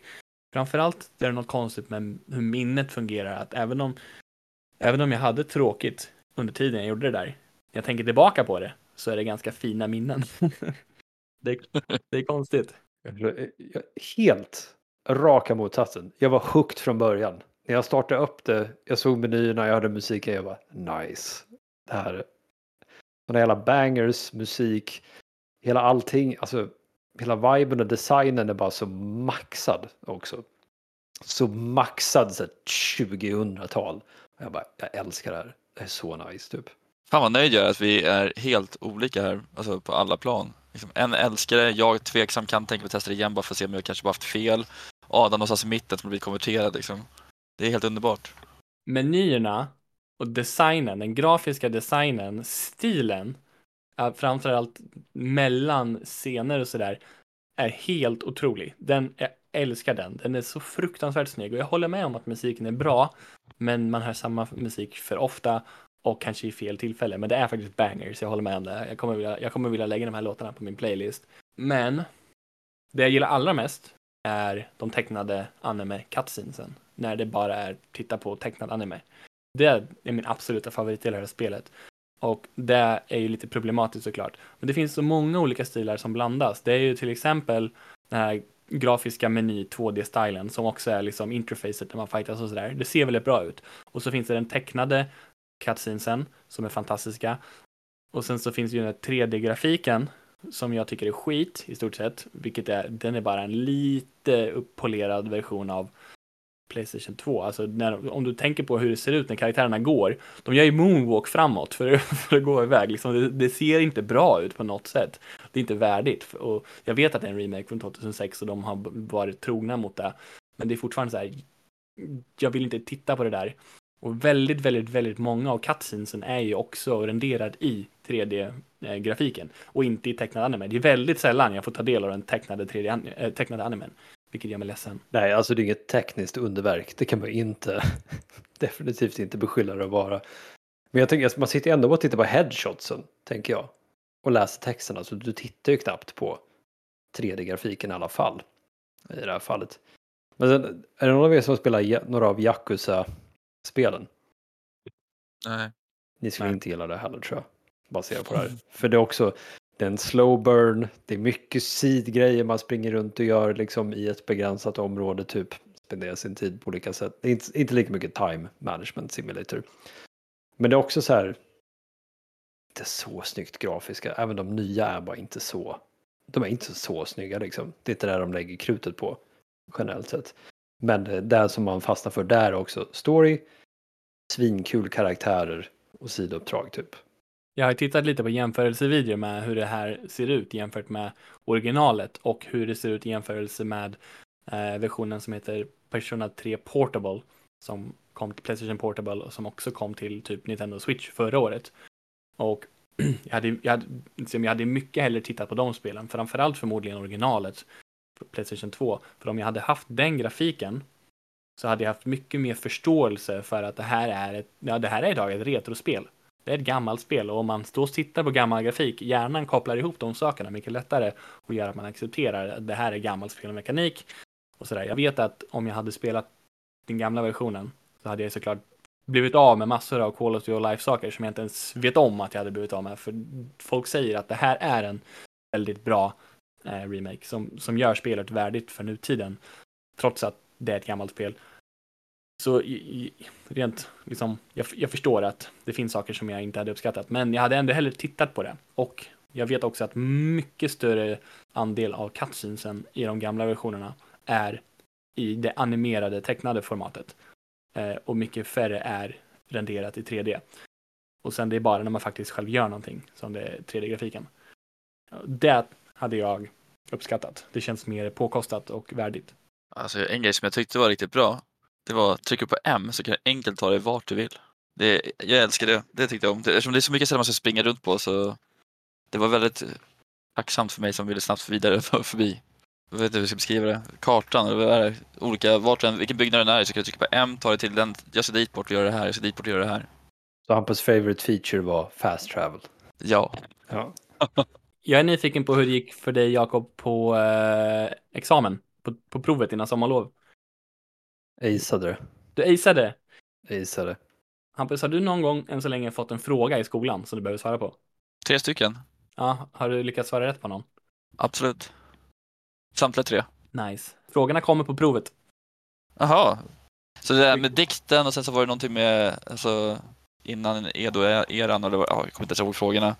framförallt är det något konstigt med hur minnet fungerar. Att även om, även om jag hade tråkigt under tiden jag gjorde det där, jag tänker tillbaka på det, så är det ganska fina minnen. det, det är konstigt. Helt raka motsatsen. Jag var hooked från början. När jag startade upp det, jag såg menyerna, jag hörde musiken, jag var nice. Det här. Sådana jävla bangers, musik, hela allting, alltså hela viben och designen är bara så maxad också. Så maxad så 2000-tal. Jag bara, jag älskar det här. Det är så nice typ. Fan vad nöjd jag är att vi är helt olika här, alltså på alla plan. Liksom, en älskar det, jag tveksam kan tänka mig att testa det igen bara för att se om jag kanske bara haft fel. Adam någonstans i mitten som blivit konverterad liksom. Det är helt underbart. Menyerna och designen, den grafiska designen, stilen, framförallt mellan scener och sådär, är helt otrolig. Den, jag älskar den. Den är så fruktansvärt snygg och jag håller med om att musiken är bra, men man hör samma musik för ofta och kanske i fel tillfälle. Men det är faktiskt bangers, jag håller med om det. Jag kommer vilja, jag kommer vilja lägga de här låtarna på min playlist. Men det jag gillar allra mest är de tecknade anime cutscenesen. När det bara är titta på tecknad anime. Det är min absoluta favoritdel av det här spelet. Och det är ju lite problematiskt såklart. Men det finns så många olika stilar som blandas. Det är ju till exempel den här grafiska meny 2D-stilen som också är liksom interfacet när man fightas och sådär. Det ser väldigt bra ut. Och så finns det den tecknade cutscenesen som är fantastiska. Och sen så finns ju den här 3D-grafiken som jag tycker är skit i stort sett, vilket är, den är bara en lite upppolerad version av Playstation 2. Alltså när, om du tänker på hur det ser ut när karaktärerna går. De gör ju moonwalk framåt för, för att gå iväg. Liksom, det, det, ser inte bra ut på något sätt. Det är inte värdigt. Och jag vet att det är en remake från 2006 och de har varit trogna mot det. Men det är fortfarande så här. Jag vill inte titta på det där. Och väldigt, väldigt, väldigt många av cutscenesen är ju också renderad i 3D-grafiken eh, och inte i tecknad anime. Det är väldigt sällan jag får ta del av den tecknade, 3D, äh, eh, tecknade animen, vilket gör mig ledsen. Nej, alltså det är inget tekniskt underverk. Det kan man inte, definitivt inte beskylla det att vara. Men jag tänker, alltså, man sitter ändå och tittar på headshotsen, tänker jag. Och läser texterna, så du tittar ju knappt på 3D-grafiken i alla fall. I det här fallet. Men sen, är det någon av er som spelar några av Yakuza spelen. Nej. Ni skulle Nej. inte gilla det heller tror jag. Baserat på det här. För det är också det är en slow burn. Det är mycket sidgrejer man springer runt och gör liksom i ett begränsat område. Typ spenderar sin tid på olika sätt. Det är inte, inte lika mycket time management simulator. Men det är också så här. Inte så snyggt grafiska. Även de nya är bara inte så. De är inte så snygga liksom. Det är inte det de lägger krutet på. Generellt sett. Men det som man fastnar för där också. Story, svinkul karaktärer och sidouppdrag typ. Jag har tittat lite på jämförelsevideor med hur det här ser ut jämfört med originalet och hur det ser ut i jämförelse med eh, versionen som heter Persona 3 Portable som kom till Playstation Portable och som också kom till typ Nintendo Switch förra året. Och jag hade, jag hade, liksom, jag hade mycket hellre tittat på de spelen, framförallt förmodligen originalet Playstation 2. För om jag hade haft den grafiken så hade jag haft mycket mer förståelse för att det här är ett, ja, det här är idag ett retrospel. det är ett gammalt spel och om man då tittar på gammal grafik, hjärnan kopplar ihop de sakerna mycket lättare och gör att man accepterar att det här är gammalt spelmekanik och sådär. Jag vet att om jag hade spelat den gamla versionen så hade jag såklart blivit av med massor av quality of life-saker som jag inte ens vet om att jag hade blivit av med. För folk säger att det här är en väldigt bra eh, remake som, som gör spelet värdigt för nutiden. Trots att det är ett gammalt spel. Så i, i, rent, liksom, jag, jag förstår att det finns saker som jag inte hade uppskattat, men jag hade ändå hellre tittat på det. Och jag vet också att mycket större andel av cutscenesen i de gamla versionerna är i det animerade tecknade formatet. Eh, och mycket färre är renderat i 3D. Och sen det är bara när man faktiskt själv gör någonting som det är 3D-grafiken. Det hade jag uppskattat. Det känns mer påkostat och värdigt. Alltså en grej som jag tyckte var riktigt bra, det var att trycka på M så kan du enkelt ta dig vart du vill. Det, jag älskar det, det tyckte jag om. Det, eftersom det är så mycket ställen man ska springa runt på så det var väldigt tacksamt för mig som ville snabbt vidare förbi. Jag vet inte hur jag ska beskriva det. Kartan, eller vad är det? Olika, vart den, vilken byggnad den är så kan du trycka på M, ta dig till den, jag ska dit bort och göra det här, jag ska dit bort och göra det här. Så Hampus favorite feature var fast travel. Ja. Ja. Jag är nyfiken på hur det gick för dig Jakob på eh, examen, på, på provet innan sommarlov. Aceade det. Du aceade. Aceade. Hampus, har du någon gång än så länge fått en fråga i skolan som du behöver svara på? Tre stycken, Ja, har du lyckats svara rätt på någon? absolut. Samtliga tre. Nice. Frågorna kommer på provet. Jaha. Så det där med dikten och sen så var det någonting med, alltså innan Edo-eran eller jag kommer inte ens ihåg frågorna.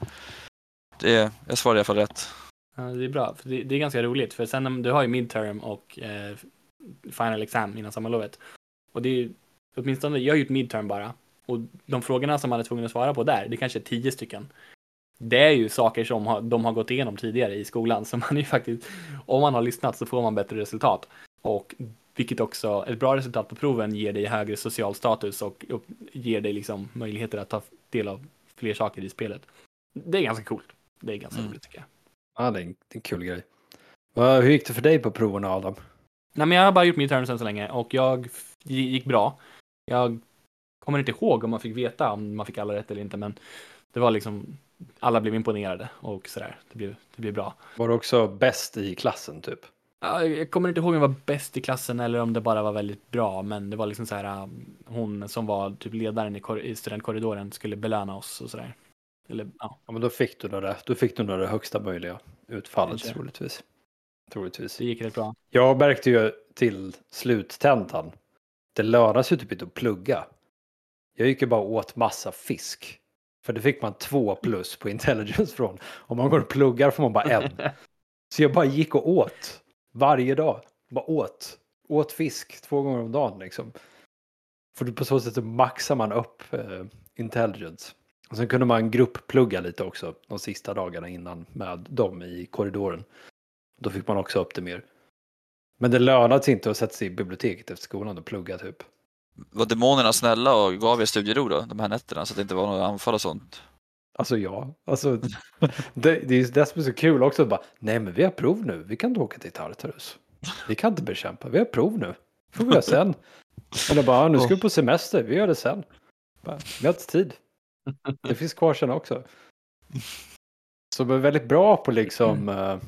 Det, jag svarade i alla fall rätt. Ja, det är bra, för det, det är ganska roligt, för sen du har ju midterm och eh, final exam innan sommarlovet. Och det är åtminstone, jag har gjort midterm bara. Och de frågorna som man är tvungen att svara på där, det kanske är tio stycken. Det är ju saker som har, de har gått igenom tidigare i skolan, så man är ju faktiskt, om man har lyssnat så får man bättre resultat. Och vilket också, ett bra resultat på proven ger dig högre social status och, och ger dig liksom möjligheter att ta del av fler saker i spelet. Det är ganska coolt. Det är ganska Mm. roligt tycker jag. Ja, det är en, det är en kul grej. Va, hur gick det för dig på proverna Adam? Nej, men jag har bara gjort midterms än så länge och jag gick bra. Jag kommer inte ihåg om man fick veta om man fick alla rätt eller inte, men det var liksom, alla blev imponerade och sådär. Det blev, det blev bra. Var du också bäst i klassen typ? Ja, Jag kommer inte ihåg om jag var bäst i klassen eller om det bara var väldigt bra, men det var liksom så här, um, hon som var typ ledaren i, i studentkorridoren skulle belöna oss och sådär. Eller ja, Ja, men då fick du nog det. Då fick du nog det högsta möjliga utfallet Kanske. troligtvis. Troligtvis. det gick rätt bra. Jag märkte ju till sluttentan. Det lönar ju typ inte att plugga. Jag gick ju bara åt massa fisk. För det fick man två plus på intelligence från. Om man går och pluggar får man bara en. Så jag bara gick och åt. Varje dag. Bara åt. Åt fisk två gånger om dagen liksom. För på så sätt så maxar man upp eh, intelligence. Och sen kunde man gruppplugga lite också de sista dagarna innan med dem i korridoren. Då fick man också upp det mer. Men det lönade sig inte att sätta sig i biblioteket efter skolan och plugga typ. Var demonerna snälla och gav er studiero då, de här nätterna, så att det inte var några anfall och sånt? Alltså ja, alltså det, det är det som är så kul också. Bara, Nej men vi har prov nu, vi kan inte åka till Tartarus. Vi kan inte bekämpa, vi har prov nu. får vi göra sen. Eller bara, "Ja, nu ska vi på semester, vi gör det sen. Bara, vi har inte tid. Det finns kvar sen också. Så de är väldigt bra på liksom, eh,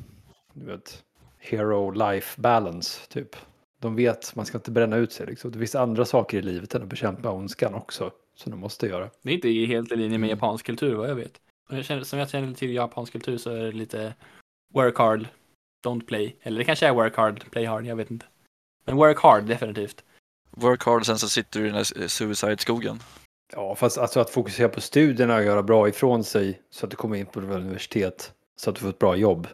du vet, hero life balance typ. De vet, man ska inte bränna ut sig liksom. Det finns andra saker i livet än att bekämpa ondskan också. Som de måste göra. Det är inte helt i linje med Mm. japansk kultur vad jag vet. Och jag känner, som jag känner till japansk kultur så är det lite work hard, don't play. Eller det kanske är work hard, play hard, jag vet inte. Men work hard definitivt. Work hard sen så sitter du i den här suicide-skogen. Ja, fast alltså att fokusera på studierna och göra bra ifrån sig så att du kommer in på universitet så att du får ett bra jobb.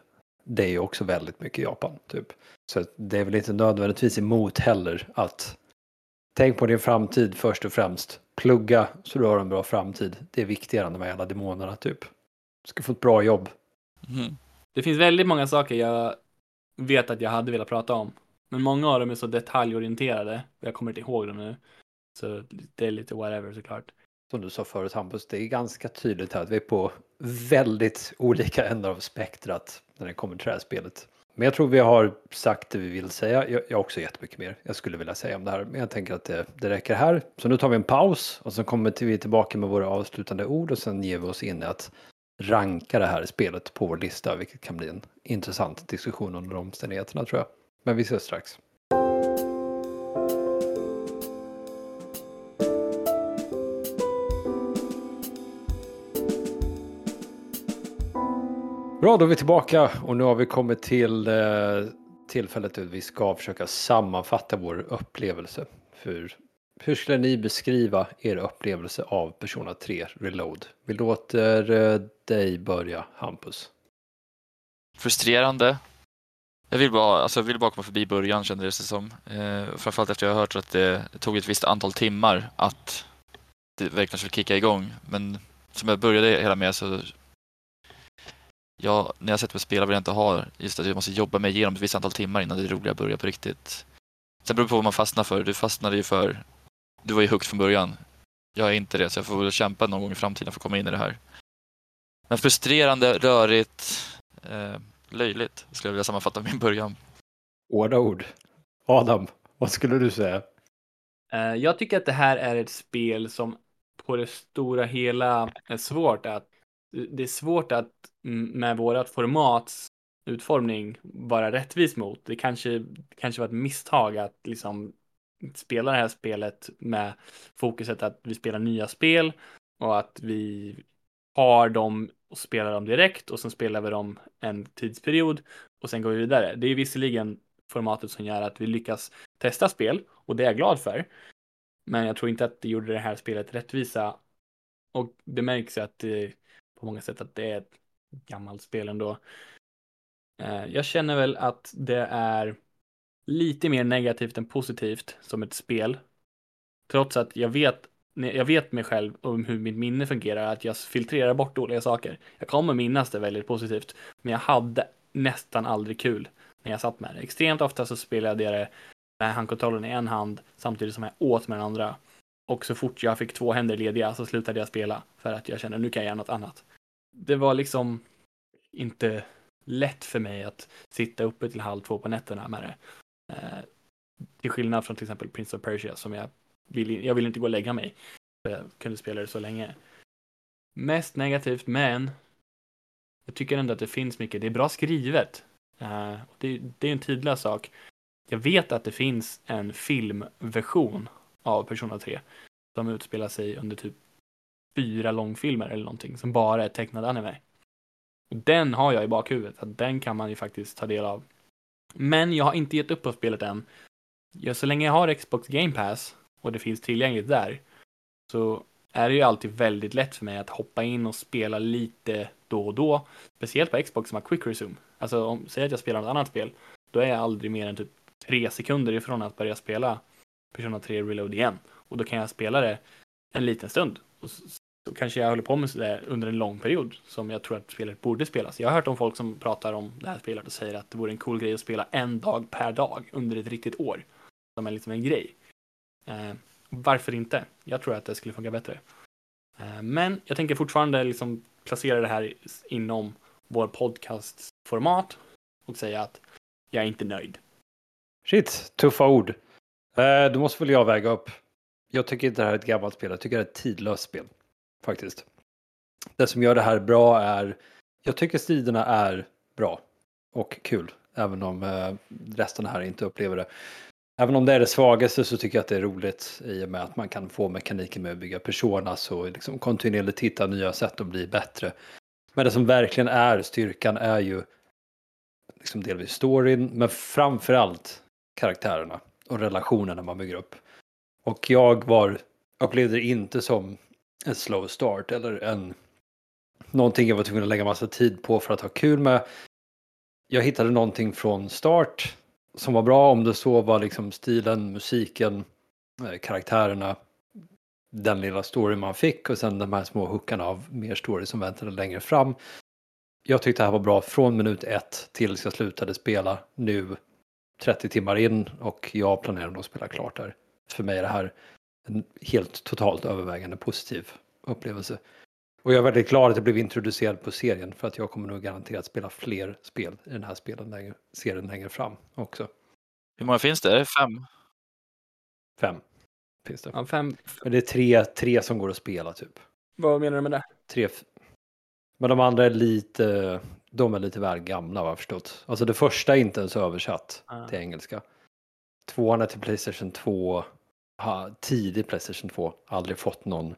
Det är ju också väldigt mycket Japan, typ. Så det är väl inte nödvändigtvis emot heller att tänk på din framtid först och främst. Plugga så du har en bra framtid. Det är viktigare än de här jävla demonerna, typ. Du ska få ett bra jobb. Mm. Det finns väldigt många saker jag vet att jag hade velat prata om. Men många av dem är så detaljorienterade. Jag kommer inte ihåg dem nu. Så det är lite whatever såklart. som du sa förut Hampus, det är ganska tydligt här att vi är på väldigt olika ändar av spektrat när det kommer till det här spelet. Men jag tror vi har sagt det vi vill säga. Jag, jag har också jättemycket mer jag skulle vilja säga om det här. Men jag tänker att det, det räcker här. Så nu tar vi en paus och så kommer vi tillbaka med våra avslutande ord och sen ger vi oss in i att ranka det här spelet på vår lista, vilket kan bli en intressant diskussion under omständigheterna tror jag. Men vi ses strax. Bra, då är vi tillbaka och nu har vi kommit till eh, tillfället då vi ska försöka sammanfatta vår upplevelse. För hur skulle ni beskriva er upplevelse av Persona 3 Reload? Vi låter eh, dig börja, Hampus. Frustrerande. Jag vill bara, alltså jag vill bara komma förbi början kände det sig som. Eh, framförallt efter att jag har hört att det tog ett visst antal timmar att det verkligen skulle kicka igång. Men som jag började hela med så Ja, när jag sätter mig och spelar vill jag inte ha just att jag måste jobba mig igenom ett visst antal timmar innan det roliga börjar på riktigt. Sen beror det på vad man fastnar för. Du fastnade ju för, du var ju högt från början. Jag är inte det, så jag får väl kämpa någon gång i framtiden för att komma in i det här. Men frustrerande, rörigt, eh, löjligt skulle jag vilja sammanfatta min början. Hårda ord. Adam, vad skulle du säga? Eh, Jag tycker att det här är ett spel som på det stora hela är svårt att det är svårt att med vårat formats utformning vara rättvis mot. Det kanske, kanske var ett misstag att liksom spela det här spelet med fokuset att vi spelar nya spel och att vi har dem och spelar dem direkt och sen spelar vi dem en tidsperiod och sen går vi vidare. Det är visserligen formatet som gör att vi lyckas testa spel och det är jag glad för. Men jag tror inte att det gjorde det här spelet rättvisa. Och det märks att det, på många sätt att det är ett gammalt spel ändå. Eh, jag känner väl att det är lite mer negativt än positivt som ett spel. Trots att jag vet, jag vet mig själv om hur mitt minne fungerar, att jag filtrerar bort dåliga saker. Jag kommer minnas det väldigt positivt, men jag hade nästan aldrig kul när jag satt med det. Extremt ofta så spelade jag det med handkontrollen i en hand samtidigt som jag åt med den andra. Och så fort jag fick två händer lediga så slutade jag spela för att jag kände nu kan jag göra något annat. Det var liksom inte lätt för mig att sitta uppe till halv två på nätterna med det. Eh, till skillnad från till exempel Prince of Persia som jag vill, jag vill inte gå och lägga mig. För jag kunde spela det så länge. Mest negativt, men jag tycker ändå att det finns mycket. Det är bra skrivet. Eh, det, det är en tidlös sak. Jag vet att det finns en filmversion av Persona 3 som utspelar sig under typ fyra långfilmer eller någonting som bara är tecknad anime. Och den har jag i bakhuvudet, att den kan man ju faktiskt ta del av. Men jag har inte gett upp på spelet än. Ja, så länge jag har Xbox Game Pass och det finns tillgängligt där så är det ju alltid väldigt lätt för mig att hoppa in och spela lite då och då. Speciellt på Xbox som har Quick Resume. Alltså om, säg att jag spelar något annat spel, då är jag aldrig mer än typ tre sekunder ifrån att börja spela Persona 3 Reload igen. Och då kan jag spela det en liten stund. Och så, kanske jag håller på med det under en lång period som jag tror att spelet borde spelas. Jag har hört om folk som pratar om det här spelet och säger att det vore en cool grej att spela en dag per dag under ett riktigt år. Som är liksom en grej. Eh, varför inte? Jag tror att det skulle funka bättre. Eh, men jag tänker fortfarande liksom placera det här inom vår podcastformat och säga att jag är inte nöjd. Shit, tuffa ord. Eh, då måste väl jag väga upp. Jag tycker inte det här är ett gammalt spel, jag tycker det är ett tidlöst spel. Faktiskt. Det som gör det här bra är, jag tycker striderna är bra och kul. Även om eh, resten här inte upplever det. Även om det är det svagaste så tycker jag att det är roligt i och med att man kan få mekaniken med att bygga personas och liksom kontinuerligt hitta nya sätt att bli bättre. Men det som verkligen är styrkan är ju liksom delvis storyn, men framförallt karaktärerna och relationerna man bygger upp. Och jag var, upplevde det inte som en slow start eller en någonting jag var tvungen att lägga massa tid på för att ha kul med. Jag hittade någonting från start som var bra om det så var liksom stilen, musiken, eh, karaktärerna, den lilla story man fick och sen de här små hookarna av mer story som väntade längre fram. Jag tyckte det här var bra från minut ett tills jag slutade spela nu 30 timmar in och jag planerar att spela klart där. För mig är det här en helt totalt övervägande positiv upplevelse. Och jag är väldigt glad att jag blev introducerad på serien för att jag kommer nog garanterat spela fler spel i den här spelen längre, serien längre fram också. Hur många finns det? Fem? Fem finns det. Ja, fem. Men det är tre, tre som går att spela typ. Vad menar du med det? Tre, men de andra är lite, de är lite väl gamla vad jag förstått. Alltså det första är inte ens översatt Ah. till engelska. Tvåan är till Playstation 2, ha, tidig Playstation 2, aldrig fått någon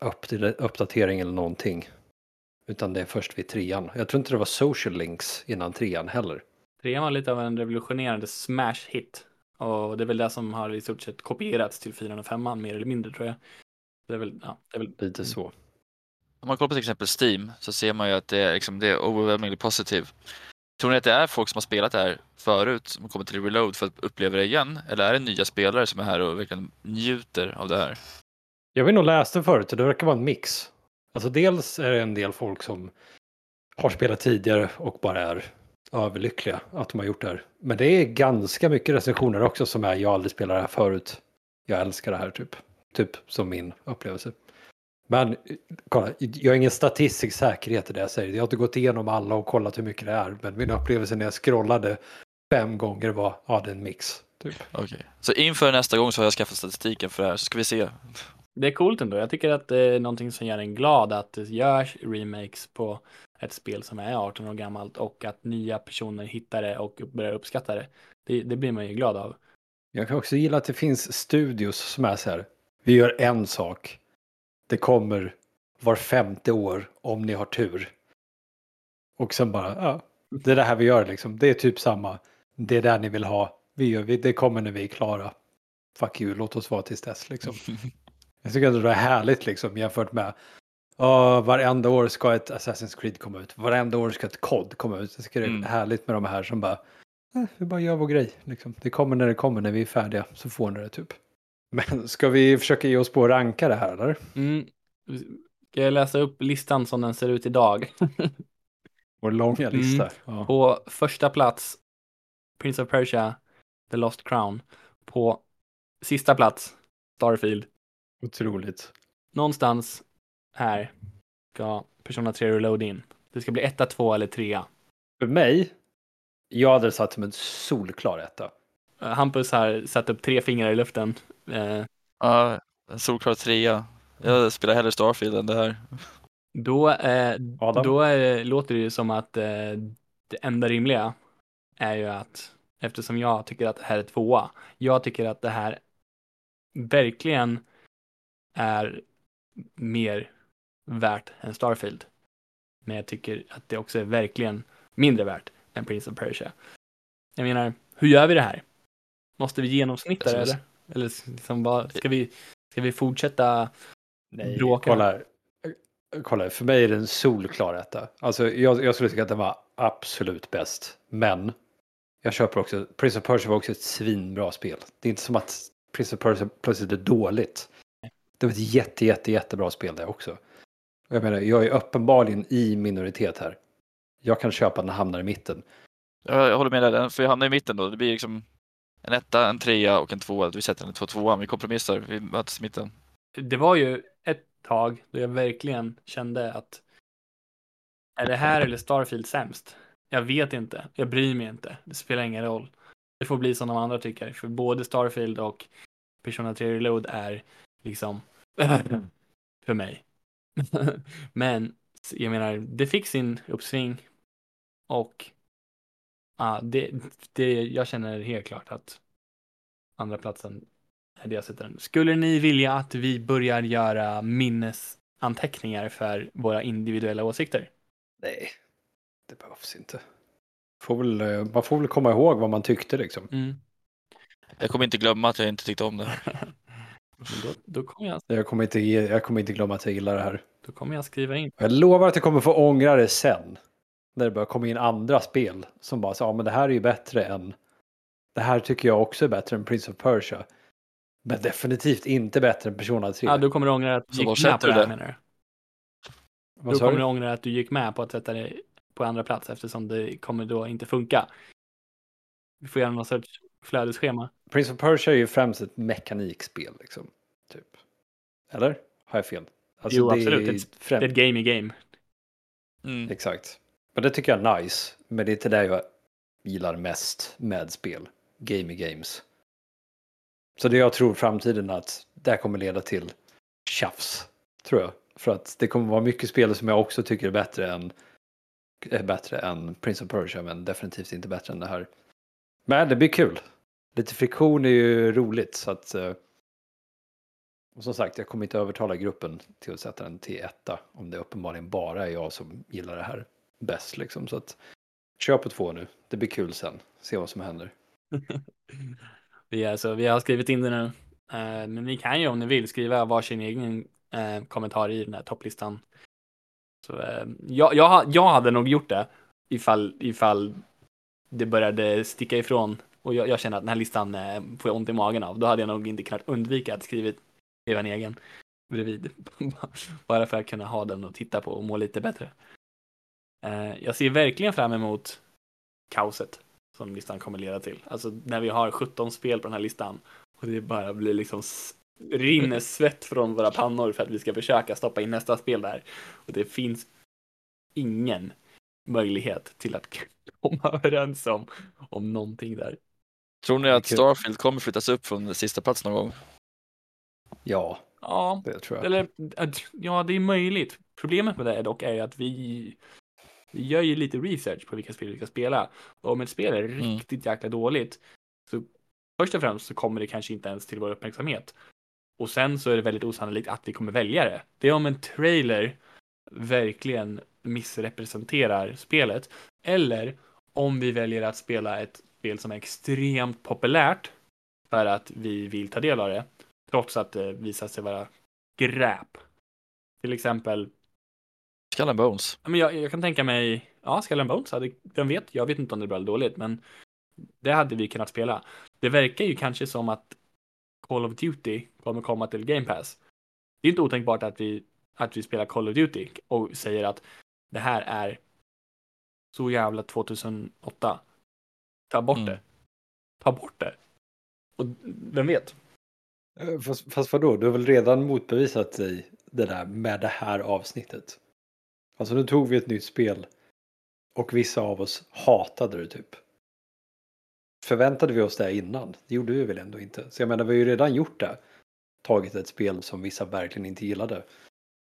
upp uppdatering eller någonting. Utan det är först vid trean. Jag tror inte det var social links innan trean heller. Trean var lite av en revolutionerande smash hit. Och det är väl det som har i stort sett kopierats till fyran och femman mer eller mindre tror jag. Det är väl, ja, det är väl Lite så. Om man kollar på till exempel Steam så ser man ju att det är, liksom, det är overwhelmingly positive. Tror ni att det är folk som har spelat det här förut som kommer till Reload för att uppleva det igen? Eller är det nya spelare som är här och verkligen njuter av det här? Jag vill nog läste det förut och det verkar vara en mix. Alltså dels är det en del folk som har spelat tidigare och bara är överlyckliga att de har gjort det här. Men det är ganska mycket recensioner också som är jag aldrig spelat det här förut. Jag älskar det här typ. Typ som min upplevelse. Men kolla, jag har ingen statistisk säkerhet i det jag säger. Jag har inte gått igenom alla och kollat hur mycket det är. Men min upplevelse när jag scrollade fem gånger var, ja det är en mix. Typ. Okej. Så inför nästa gång så har jag skaffat statistiken för det här så ska vi se. Det är coolt ändå. Jag tycker att det är någonting som gör en glad att det görs remakes på ett spel som är 18 år gammalt och att nya personer hittar det och börjar uppskatta det. Det, det blir man ju glad av. Jag kan också gilla att det finns studios som är så här. Vi gör en sak. Det kommer var femte år om ni har tur. Och sen bara, ja, det är det här vi gör liksom. Det är typ samma. Det är där ni vill ha. Vi gör, det kommer när vi är klara. Fuck you, låt oss vara tills dess liksom. Jag tycker att det är härligt liksom jämfört med uh, varenda år ska ett Assassin's Creed komma ut. Varenda år ska ett COD komma ut. Jag tycker det är Mm. härligt med de här som bara eh, vi bara gör vår grej. Liksom. Det kommer när det kommer, när vi är färdiga så får ni det typ. Men ska vi försöka ge oss på att ranka det här eller? Mm. Ska jag läsa upp listan som den ser ut idag? Vår långa Mm. lista. Ja. På första plats Prince of Persia, The Lost Crown. På sista plats Starfield. Otroligt. Någonstans här ska Persona 3 Reload in. Det ska bli etta, två eller trea. För mig, jag hade satt som en solklar etta. Eh, Hampus har satt upp tre fingrar i luften. Eh, Ja, solklar trea. Jag spelar hellre Starfield än det här. Då, eh, då eh, låter det ju som att eh, det enda rimliga är ju att eftersom jag tycker att det här är tvåa, jag tycker att det här verkligen är mer värt än Starfield. Men jag tycker att det också är verkligen mindre värt än Prince of Persia. Jag menar, hur gör vi det här? Måste vi genomsnitta det Jag eller? Eller liksom bara, ska vi, ska vi fortsätta Nej, bråka? kolla. Kolla, för mig är det en solklar etta. Alltså, jag, jag skulle tycka att den var absolut bäst. Men jag köper också, Prince of Persia var också ett svinbra spel. Det är inte som att Prince of Persia plötsligt är dåligt. Det var ett jätte, jätte, jättebra spel det också. Jag menar, jag är uppenbarligen i minoritet här. Jag kan köpa den hamnar i mitten. Jag, jag håller med dig, den får ju hamna i mitten då. Det blir liksom en etta, en trea och en tvåa. Vi sätter en två tvåa, vi kompromissar, vi möts i mitten. det var ju ett tag då jag verkligen kände att är det här eller Starfield sämst? Jag vet inte. Jag bryr mig inte. Det spelar ingen roll. Det får bli som de andra tycker. För både Starfield och Persona 3 Reload är liksom för mig. Men jag menar, det fick sin uppsving och ja, det, det, jag känner helt klart att andra platsen är det jag sätter den. Skulle ni vilja att vi börjar göra minnesanteckningar för våra individuella åsikter? Nej, det behövs inte. Får väl, eh, man får väl komma ihåg vad man tyckte liksom. Mm. Jag kommer inte glömma att jag inte tyckte om det. Då, då, kommer jag, Jag kommer, inte, jag kommer inte glömma att jag gillar det här. då kommer jag skriva in. Jag lovar att jag kommer få ångra det sen. När det börjar komma in andra spel som bara säger ja men det här är ju bättre än det här tycker jag också är bättre än Prince of Persia. Men definitivt inte bättre än Persona 3. Ja, då kommer du ångra att du gick med på du det här det? menar du? Vad Då sa kommer du? ångra att du gick med på att sätta det på andra plats eftersom det kommer då inte funka. Vi får göra någon sorts flödesschema. Prince of Persia är ju främst ett mekanikspel liksom. Typ. Eller? Har jag fel? Alltså, Jo, det absolut. är Ett- främ- Det är ett game i game. Mm. Exakt. Men det tycker jag är nice. Men det är inte det jag gillar mest med spel. Game i games. Så det jag tror framtiden att det här kommer leda till tjafs. Tror jag. För att det kommer vara mycket spel som jag också tycker är bättre än är bättre än Prince of Persia men definitivt inte bättre än det här. Men det blir kul. Lite friktion är ju roligt så att eh, och som sagt, jag kommer inte övertala gruppen till att sätta den till etta om det uppenbarligen bara är jag som gillar det här bäst liksom. Så att kör på två nu. Det blir kul sen. Se vad som händer. Vi, är, alltså, vi har skrivit in det nu. Uh, men ni kan ju om ni vill skriva varsin egen uh, kommentar i den här topplistan. Så, uh, jag, jag, jag hade nog gjort det ifall, ifall det började sticka ifrån och jag, jag känner att den här listan eh, får jag ont i magen av. Då hade jag nog inte kunnat undvika att skriva, skriva en egen bredvid. Bara för att kunna ha den och titta på och må lite bättre. Eh, jag ser verkligen fram emot kaoset som listan kommer leda till. Alltså när vi har 17 spel på den här listan och det bara blir liksom rinner svett från våra pannor för att vi ska försöka stoppa in nästa spel där. Och det finns ingen möjlighet till att komma överens om, om någonting där. Tror ni att. Starfield kommer flyttas upp från sista plats någon gång? Ja, Ja, det tror jag. eller ja, det är möjligt. Problemet med det dock är att vi gör ju lite research på vilka spel vi ska spela. Och om ett spel är Mm. riktigt jäkla dåligt så först och främst så kommer det kanske inte ens till vår uppmärksamhet. Och sen så är det väldigt osannolikt att vi kommer välja det. Det är om en trailer verkligen missrepresenterar spelet. Eller om vi väljer att spela ett spel som är extremt populärt för att vi vill ta del av det. Trots att det visar sig vara skräp. Till exempel, Skull and Bones. ja, men jag, jag kan tänka mig, ja, Skull and Bones, hade, vem vet, jag vet inte om det är bra eller dåligt, men det hade vi kunnat spela. Det verkar ju kanske som att Call of Duty kommer komma till Game Pass. Det är inte otänkbart att vi, att vi spelar Call of Duty och säger att det här är så jävla 2008. Ta bort Mm. det. Ta bort det. Och vem vet? Eh, Fast, fast vadå, du har väl redan motbevisat dig det där med det här avsnittet? Alltså nu tog vi ett nytt spel och vissa av oss hatade det typ. Förväntade vi oss det innan? Det gjorde vi väl ändå inte. Så jag menar, vi har ju redan gjort det. Tagit ett spel som vissa verkligen inte gillade.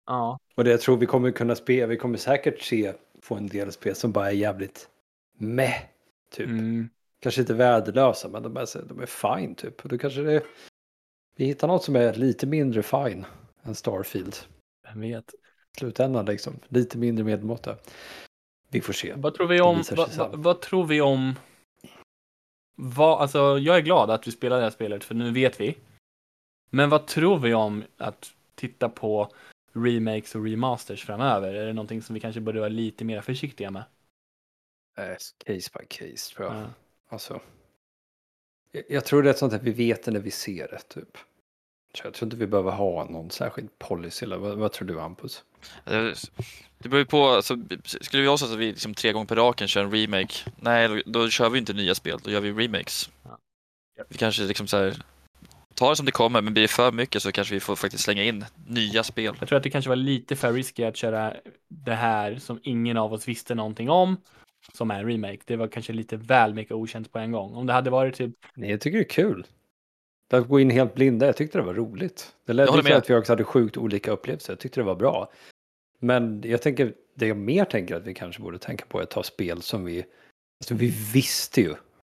Ja. Och det jag tror vi kommer kunna spela, vi kommer säkert se, få en del spel som bara är jävligt meh, typ. Mm. Kanske inte värdelösa, men de är, de är fine typ. Och då kanske det, vi hittar något som är lite mindre fine än Starfield. Vem vet? Slutändan liksom, lite mindre medelmåtta. Vi får se. Vad tror vi om, vad, sen. vad, vad tror vi om, vad, alltså jag är glad att vi spelar det här spelet för nu vet vi. Men vad tror vi om att titta på remakes och remasters framöver? Är det någonting som vi kanske borde vara lite mer försiktiga med? Eh, Case by case tror jag. Ja. Alltså, jag, jag tror det är sånt att vi vet det när vi ser det typ. Så jag tror inte vi behöver ha någon särskild policy. Eller vad, vad tror du Hampus? Eh, Det beror ju på, alltså, skulle vi ha så att vi liksom tre gånger per raken kör en remake, nej då, då kör vi inte nya spel, då gör vi remakes. Ja. Vi kanske liksom så här, tar det som det kommer, men blir det för mycket så kanske vi får faktiskt slänga in nya spel. Jag tror att det kanske var lite för risky att köra det här som ingen av oss visste någonting om. Som är en remake. Det var kanske lite väl mycket okänt på en gång. Om det hade varit typ, Nej, jag tycker det är kul. Att gå in helt blinda, jag tyckte det var roligt. Det håller till att vi också hade sjukt olika upplevelser. Jag tyckte det var bra. Men jag tänker, det jag mer tänker att vi kanske borde tänka på är att ta spel som vi... Alltså vi visste ju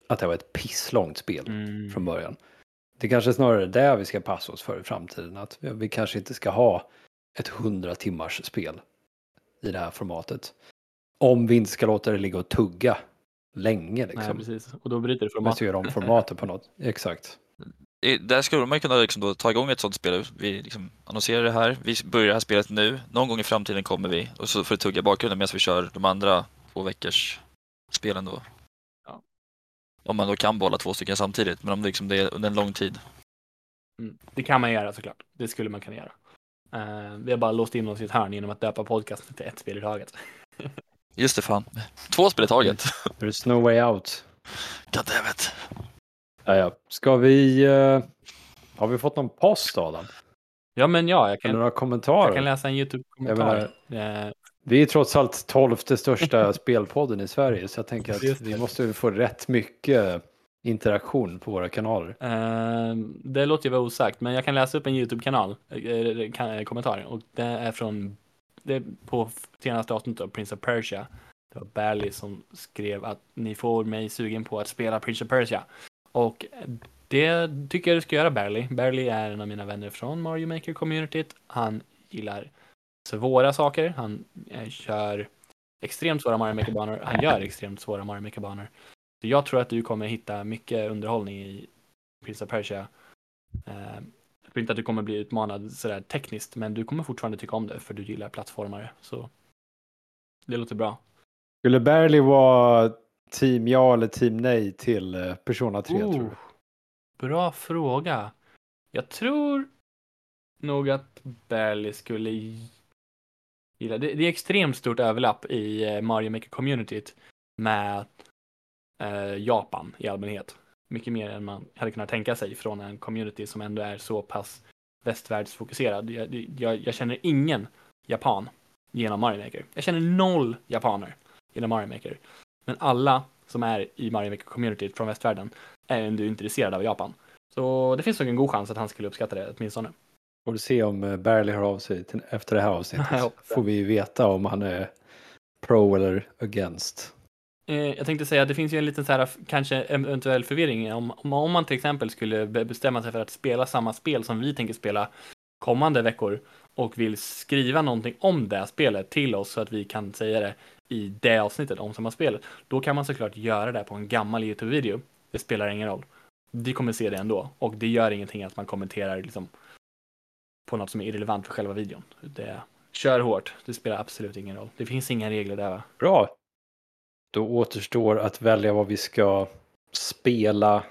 att det var ett pisslångt spel mm, från början. Det kanske är snarare det vi ska passa oss för i framtiden. Att vi, kanske inte ska ha ett 100 timmars spel i det här formatet. Om vi inte ska låta det ligga och tugga länge nej, liksom. precis. Och då bryter det Vi måste göra om formatet på något. Exakt. Där skulle man ju kunna liksom då ta igång ett sånt spel. Vi liksom annonserar det här, vi börjar det här spelet nu, någon gång i framtiden kommer vi och så får det tugga i bakgrunden medan vi kör de andra två veckors spelen då. Ja. Om man då kan bolla två stycken samtidigt, men om det, liksom det är under en lång tid. Mm. Det kan man göra såklart. Det skulle man kunna göra. Eh, vi har bara låst in oss i ett hörn genom att döpa podcasten till ett spel i taget. Just det, fan. Två spel i taget. There's no way out. Goddammit. Ja, ja. Ska vi... eh, har vi fått någon post Adam? Ja, men ja, jag kan, några jag kommentarer? kan läsa en YouTube-kommentar. Eh, Vi är trots allt tolfte största spelpodden i Sverige, så jag tänker att vi måste få rätt mycket interaktion på våra kanaler. Eh, det låter ju vara osagt, men jag kan läsa upp en YouTube-kanal, kan- kommentar, och det är från, det är på senaste avsnittet av Prince of Persia. Det var Barley som skrev att ni får mig sugen på att spela Prince of Persia. Och det tycker jag du ska göra Barley. Barley är en av mina vänner från Mario Maker-communityt. Han gillar svåra saker, han eh, kör extremt svåra Mario Maker-banor, han gör extremt svåra Mario Maker-banor. Så jag tror att du kommer hitta mycket underhållning i Prince of Persia. Eh, jag tror inte att du kommer bli utmanad sådär tekniskt, men du kommer fortfarande tycka om det för du gillar plattformare. Så det låter bra. Skulle Barely vara team ja eller team nej till eh, Persona 3 tror Oh, du? bra fråga. Jag tror nog att Barley skulle gilla det. Det är extremt stort överlapp i eh, Mario Maker-communityt med eh, Japan i allmänhet. Mycket mer än man hade kunnat tänka sig från en community som ändå är så pass västvärldsfokuserad. Jag, jag, jag känner ingen japan genom Mario Maker. Jag känner noll japaner genom Mario Maker. Men alla som är i Mario Maker-communityt från västvärlden är ändå intresserade av Japan. Så det finns nog en god chans att han skulle uppskatta det åtminstone. Får du se om eh, Barely hör av sig till, efter det här avsnittet. Får vi veta om han är pro eller against. Eh, jag tänkte säga att det finns ju en liten så här, kanske eventuell förvirring. Om, om, man till exempel skulle be- bestämma sig för att spela samma spel som vi tänker spela kommande veckor och vill skriva någonting om det här spelet till oss så att vi kan säga det i det avsnittet om samma spel. Då kan man såklart göra det på en gammal YouTube-video. Det spelar ingen roll. Vi kommer se det ändå och det gör ingenting att man kommenterar liksom på något som är irrelevant för själva videon. Det kör hårt. Det spelar absolut ingen roll. Det finns inga regler där va? Bra. Då återstår att välja vad vi ska spela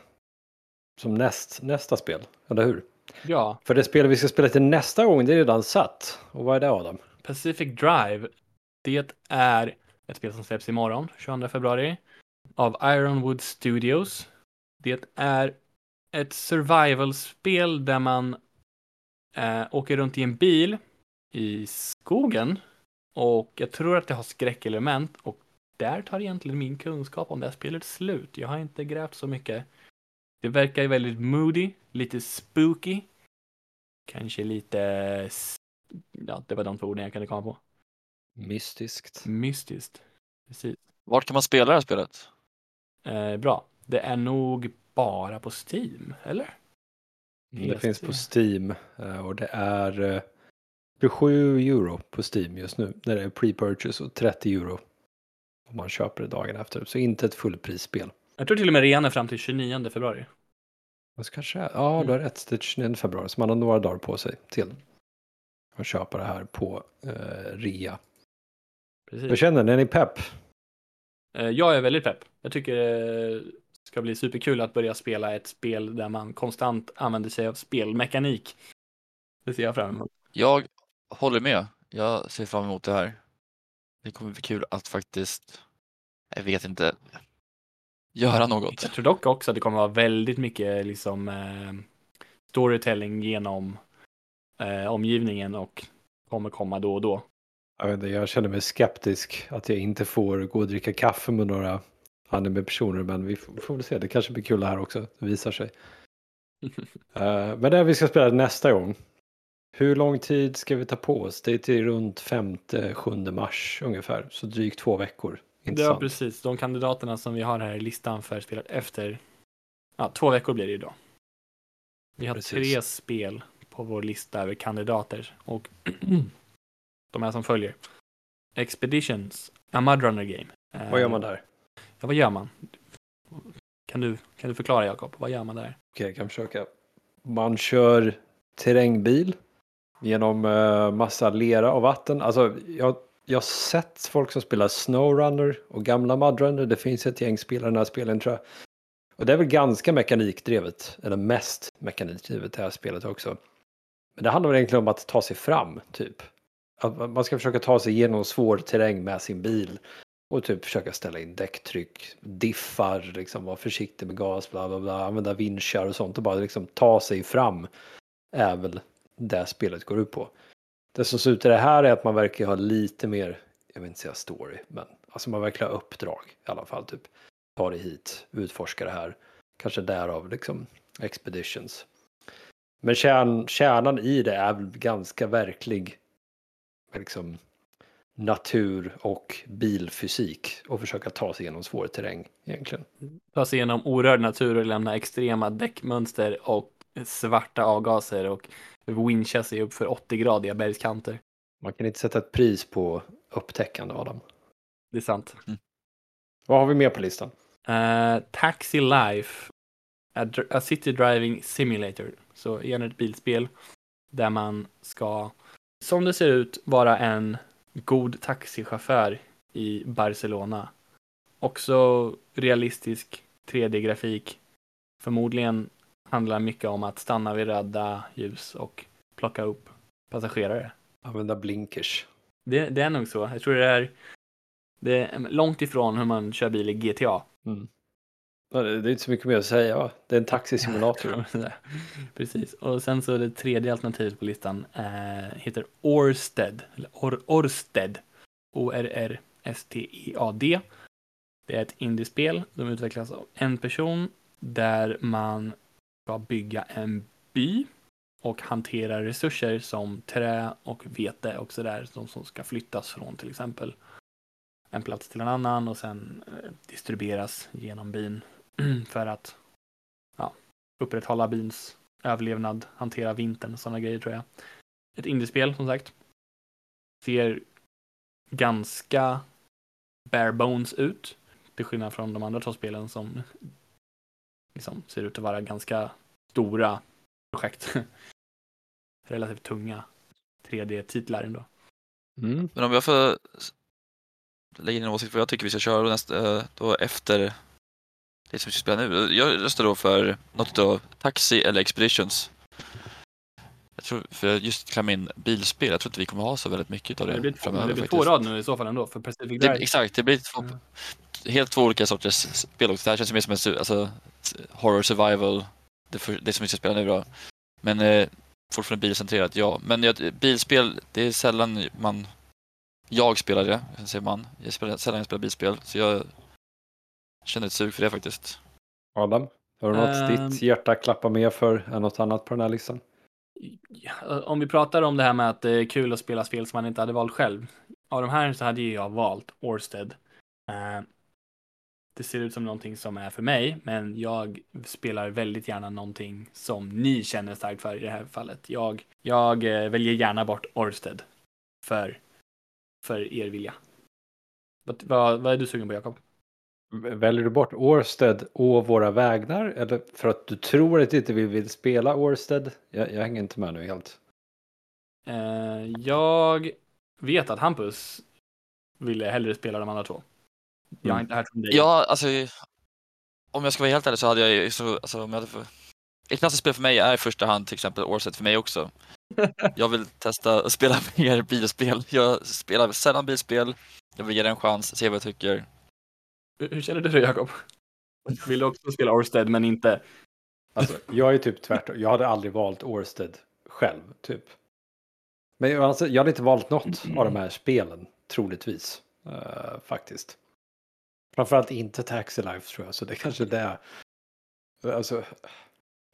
som näst, nästa spel, eller hur? Ja, För det spel vi ska spela till nästa gång, det är redan satt. Och vad är det Adam? Pacific Drive, det är ett spel som släpps imorgon, 22 februari, av Ironwood Studios. Det är ett survival-spel där man eh, åker runt i en bil i skogen och jag tror att det har skräckelement och där tar egentligen min kunskap om det här spelet slut. Jag har inte grävt så mycket. Det verkar ju väldigt moody, lite spooky, kanske lite ja, det var de två orden jag kunde komma på. Mystiskt. Mystiskt. Precis. Vart kan man spela det här spelet? Eh, bra. Det är nog bara på Steam, eller? Det PS3. finns på Steam eh, och det är eh, 27 euro på Steam just nu när det är pre-purchase och 30 euro om man köper det dagen efter. Så inte ett fullprisspel. Jag tror till och med rean är fram till 29 februari. Och så kanske, ja, du har rätt. Det är 29 februari, så man har några dagar på sig till att köpa det här på eh, rea. Precis. känner ni? Är ni pepp? Eh, jag är väldigt pepp. Jag tycker det ska bli superkul att börja spela ett spel där man konstant använder sig av spelmekanik. Det ser jag fram emot. Jag håller med. Jag ser fram emot det här. Det kommer bli kul att faktiskt, jag vet inte, göra något. Jag tror dock också att det kommer vara väldigt mycket liksom eh, storytelling genom eh, omgivningen och kommer komma då och då. Jag, vet inte, jag känner mig skeptisk att jag inte får gå och dricka kaffe med några anime-personer. Men vi får, väl se. Det kanske blir kul det här också. Det visar sig. Eh, men det här vi ska spela nästa gång. Hur lång tid ska vi ta på oss? Det är till runt 5-7 mars ungefär. Så drygt två veckor. Inte Ja, precis. De kandidaterna som vi har här i listan för spelet efter, ja, två veckor blir det ju då. Vi har Precis. tre spel på vår lista över kandidater och de här som följer. Expeditions, a Mudrunner Game. Eh, Vad gör man där? Ja, vad gör man? Kan du, kan du förklara Jakob, vad gör man där? Okej, jag kan försöka. Man kör terrängbil genom eh, massa lera och vatten. Alltså, jag, jag har sett folk som spelar Snowrunner och gamla Mudrunner. Det finns ett gäng spelare i den här spelen tror jag. Och det är väl ganska mekanikdrivet, eller mest mekanikdrivet det här spelet också. Men det handlar väl egentligen om att ta sig fram, typ. Att man- man ska försöka ta sig igenom svår terräng med sin bil. Och typ försöka ställa in däcktryck, diffar, liksom vara försiktig med gas, bla bla bla, använda vinschar och sånt och bara liksom ta sig fram är väl det spelet går ut på. Det som ser ut i det här är att man verkar ha lite mer, jag vill inte säga story, men alltså man verkar ha uppdrag i alla fall. Typ ta dig hit, utforska det här. Kanske därav liksom expeditions. Men kärn, kärnan i det är väl ganska verklig liksom, natur och bilfysik och försöka ta sig igenom svår terräng egentligen. Ta sig igenom orörd natur och lämna extrema däckmönster och svarta avgaser och wincha sig upp för 80-gradiga bergskanter. Man kan inte sätta ett pris på upptäckande Adam. Det är sant. Vad har vi mer på listan? Uh, Taxi Life, a, a City Driving Simulator. Så igen ett bilspel där man ska, som det ser ut, vara en god taxichaufför i Barcelona. Också realistisk 3D-grafik. Förmodligen handlar mycket om att stanna vid röda ljus och plocka upp passagerare. Använda blinkers. Det, det är nog så. Jag tror det är, det är långt ifrån hur man kör bil i GTA. Det det är inte så mycket mer att säga va? Det är en taxisimulator. Precis. Och sen så det tredje alternativet på listan eh, heter Orsted. Eller Or Orsted. O-R-R-S-T-E-A-D. Det är ett indiespel. De utvecklas av en person där man ska bygga en by och hantera resurser som trä och vete och sådär. De som ska flyttas från till exempel en plats till en annan och sen eh, distribueras genom byn för att ja, upprätthålla byns överlevnad, hantera vintern och sådana grejer tror jag. Ett indiespel som sagt. Ser ganska bare bones ut. Till skillnad från de andra två spelen som liksom ser ut att vara ganska stora projekt. Relativt tunga 3D-titlar ändå. Mm. Men om jag får lägga in en åsikt vad jag tycker vi ska köra nästa, eh, då efter det som vi ska spela nu. Jag röstar då för något av Taxi eller Expeditions. Jag tror, för just klämma in bilspel, jag tror inte vi kommer ha så väldigt mycket av det, Det blir, framöver det blir två rad nu i så fall ändå för Pacific Det, Drive. exakt, det blir två, Mm. Helt två olika sorters spel också. Det här känns mer som en alltså, horror survival, det, för, det som vi ska spela nu då. Men eh, fortfarande bilcentrerat, ja. Men jag, bilspel, det är sällan man... Jag spelar det, jag säger man. Jag spelar, sällan jag spelar bilspel, så jag känner ett sug för det faktiskt. Adam, har du något Ehm. ditt hjärta klappar mer för än något annat på den här listan? Ja, Om vi pratar om det här med att det är kul att spela spel som man inte hade valt själv. Av de här så hade ju jag valt Orsted. Det ser ut som någonting som är för mig, men jag spelar väldigt gärna någonting som ni känner starkt för i det här fallet. Jag, jag eh, väljer gärna bort Orsted för, för er vilja. Vad, vad, vad är du sugen på, Jakob? Väljer du bort Orsted och våra vägnar? Eller för att du tror att inte vi vill spela Orsted? Jag, jag hänger inte med nu helt. Eh, jag vet att Hampus ville hellre spela de andra två. Jag har Mm. inte hört från dig. Ja, alltså... Om jag ska vara helt ärlig så hade jag ju så, alltså, om jag hade för... Ett klassiskt spel för mig är i första hand till exempel Årset för mig också. Jag vill testa att spela mer bilspel. Jag spelar sällan bilspel. Jag vill ge det en chans, se vad jag tycker. Hur hur känner du dig, Jakob? Vill du också spela Orsted, men inte? Alltså, jag är typ tvärtom. Jag hade aldrig valt Orsted själv, typ. Men jag- alltså, jag hade inte valt något av de här spelen, troligtvis. eh, faktiskt. Framförallt inte Taxi Life tror jag, så det kanske det är. Alltså,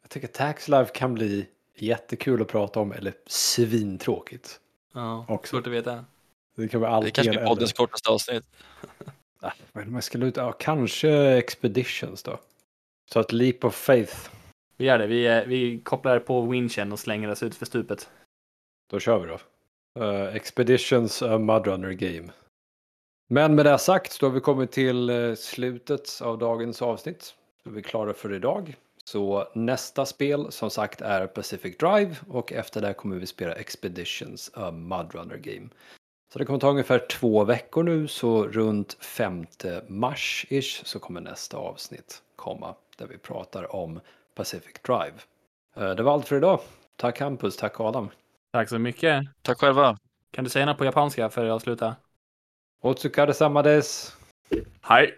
jag tycker Taxi Life kan bli jättekul att prata om eller svintråkigt. Ja, Också. svårt att veta. Det kan vara Det kanske blir poddens kortaste avsnitt. Nej, Vad är det man ska luta? Ja, kanske Expeditions då. Så att Leap of Faith, Vi gör det. Vi, eh, vi kopplar på winchen och slänger oss ut för stupet. då kör vi då. Eh, Expeditions a Mudrunner Game. Men med det sagt, då har vi kommit till eh, slutet av dagens avsnitt. Då är vi klara för idag. Så nästa spel som sagt är Pacific Drive och efter det kommer vi spela Expeditions a Mudrunner Game. Så det kommer ta ungefär två veckor nu, så runt 5 mars-ish så kommer nästa avsnitt komma där vi pratar om Pacific Drive. Eh, Det var allt för idag. Tack Hampus, tack Adam. Tack så mycket. Tack själva. Kan du säga något på japanska för att avsluta? お疲れ様です。はい。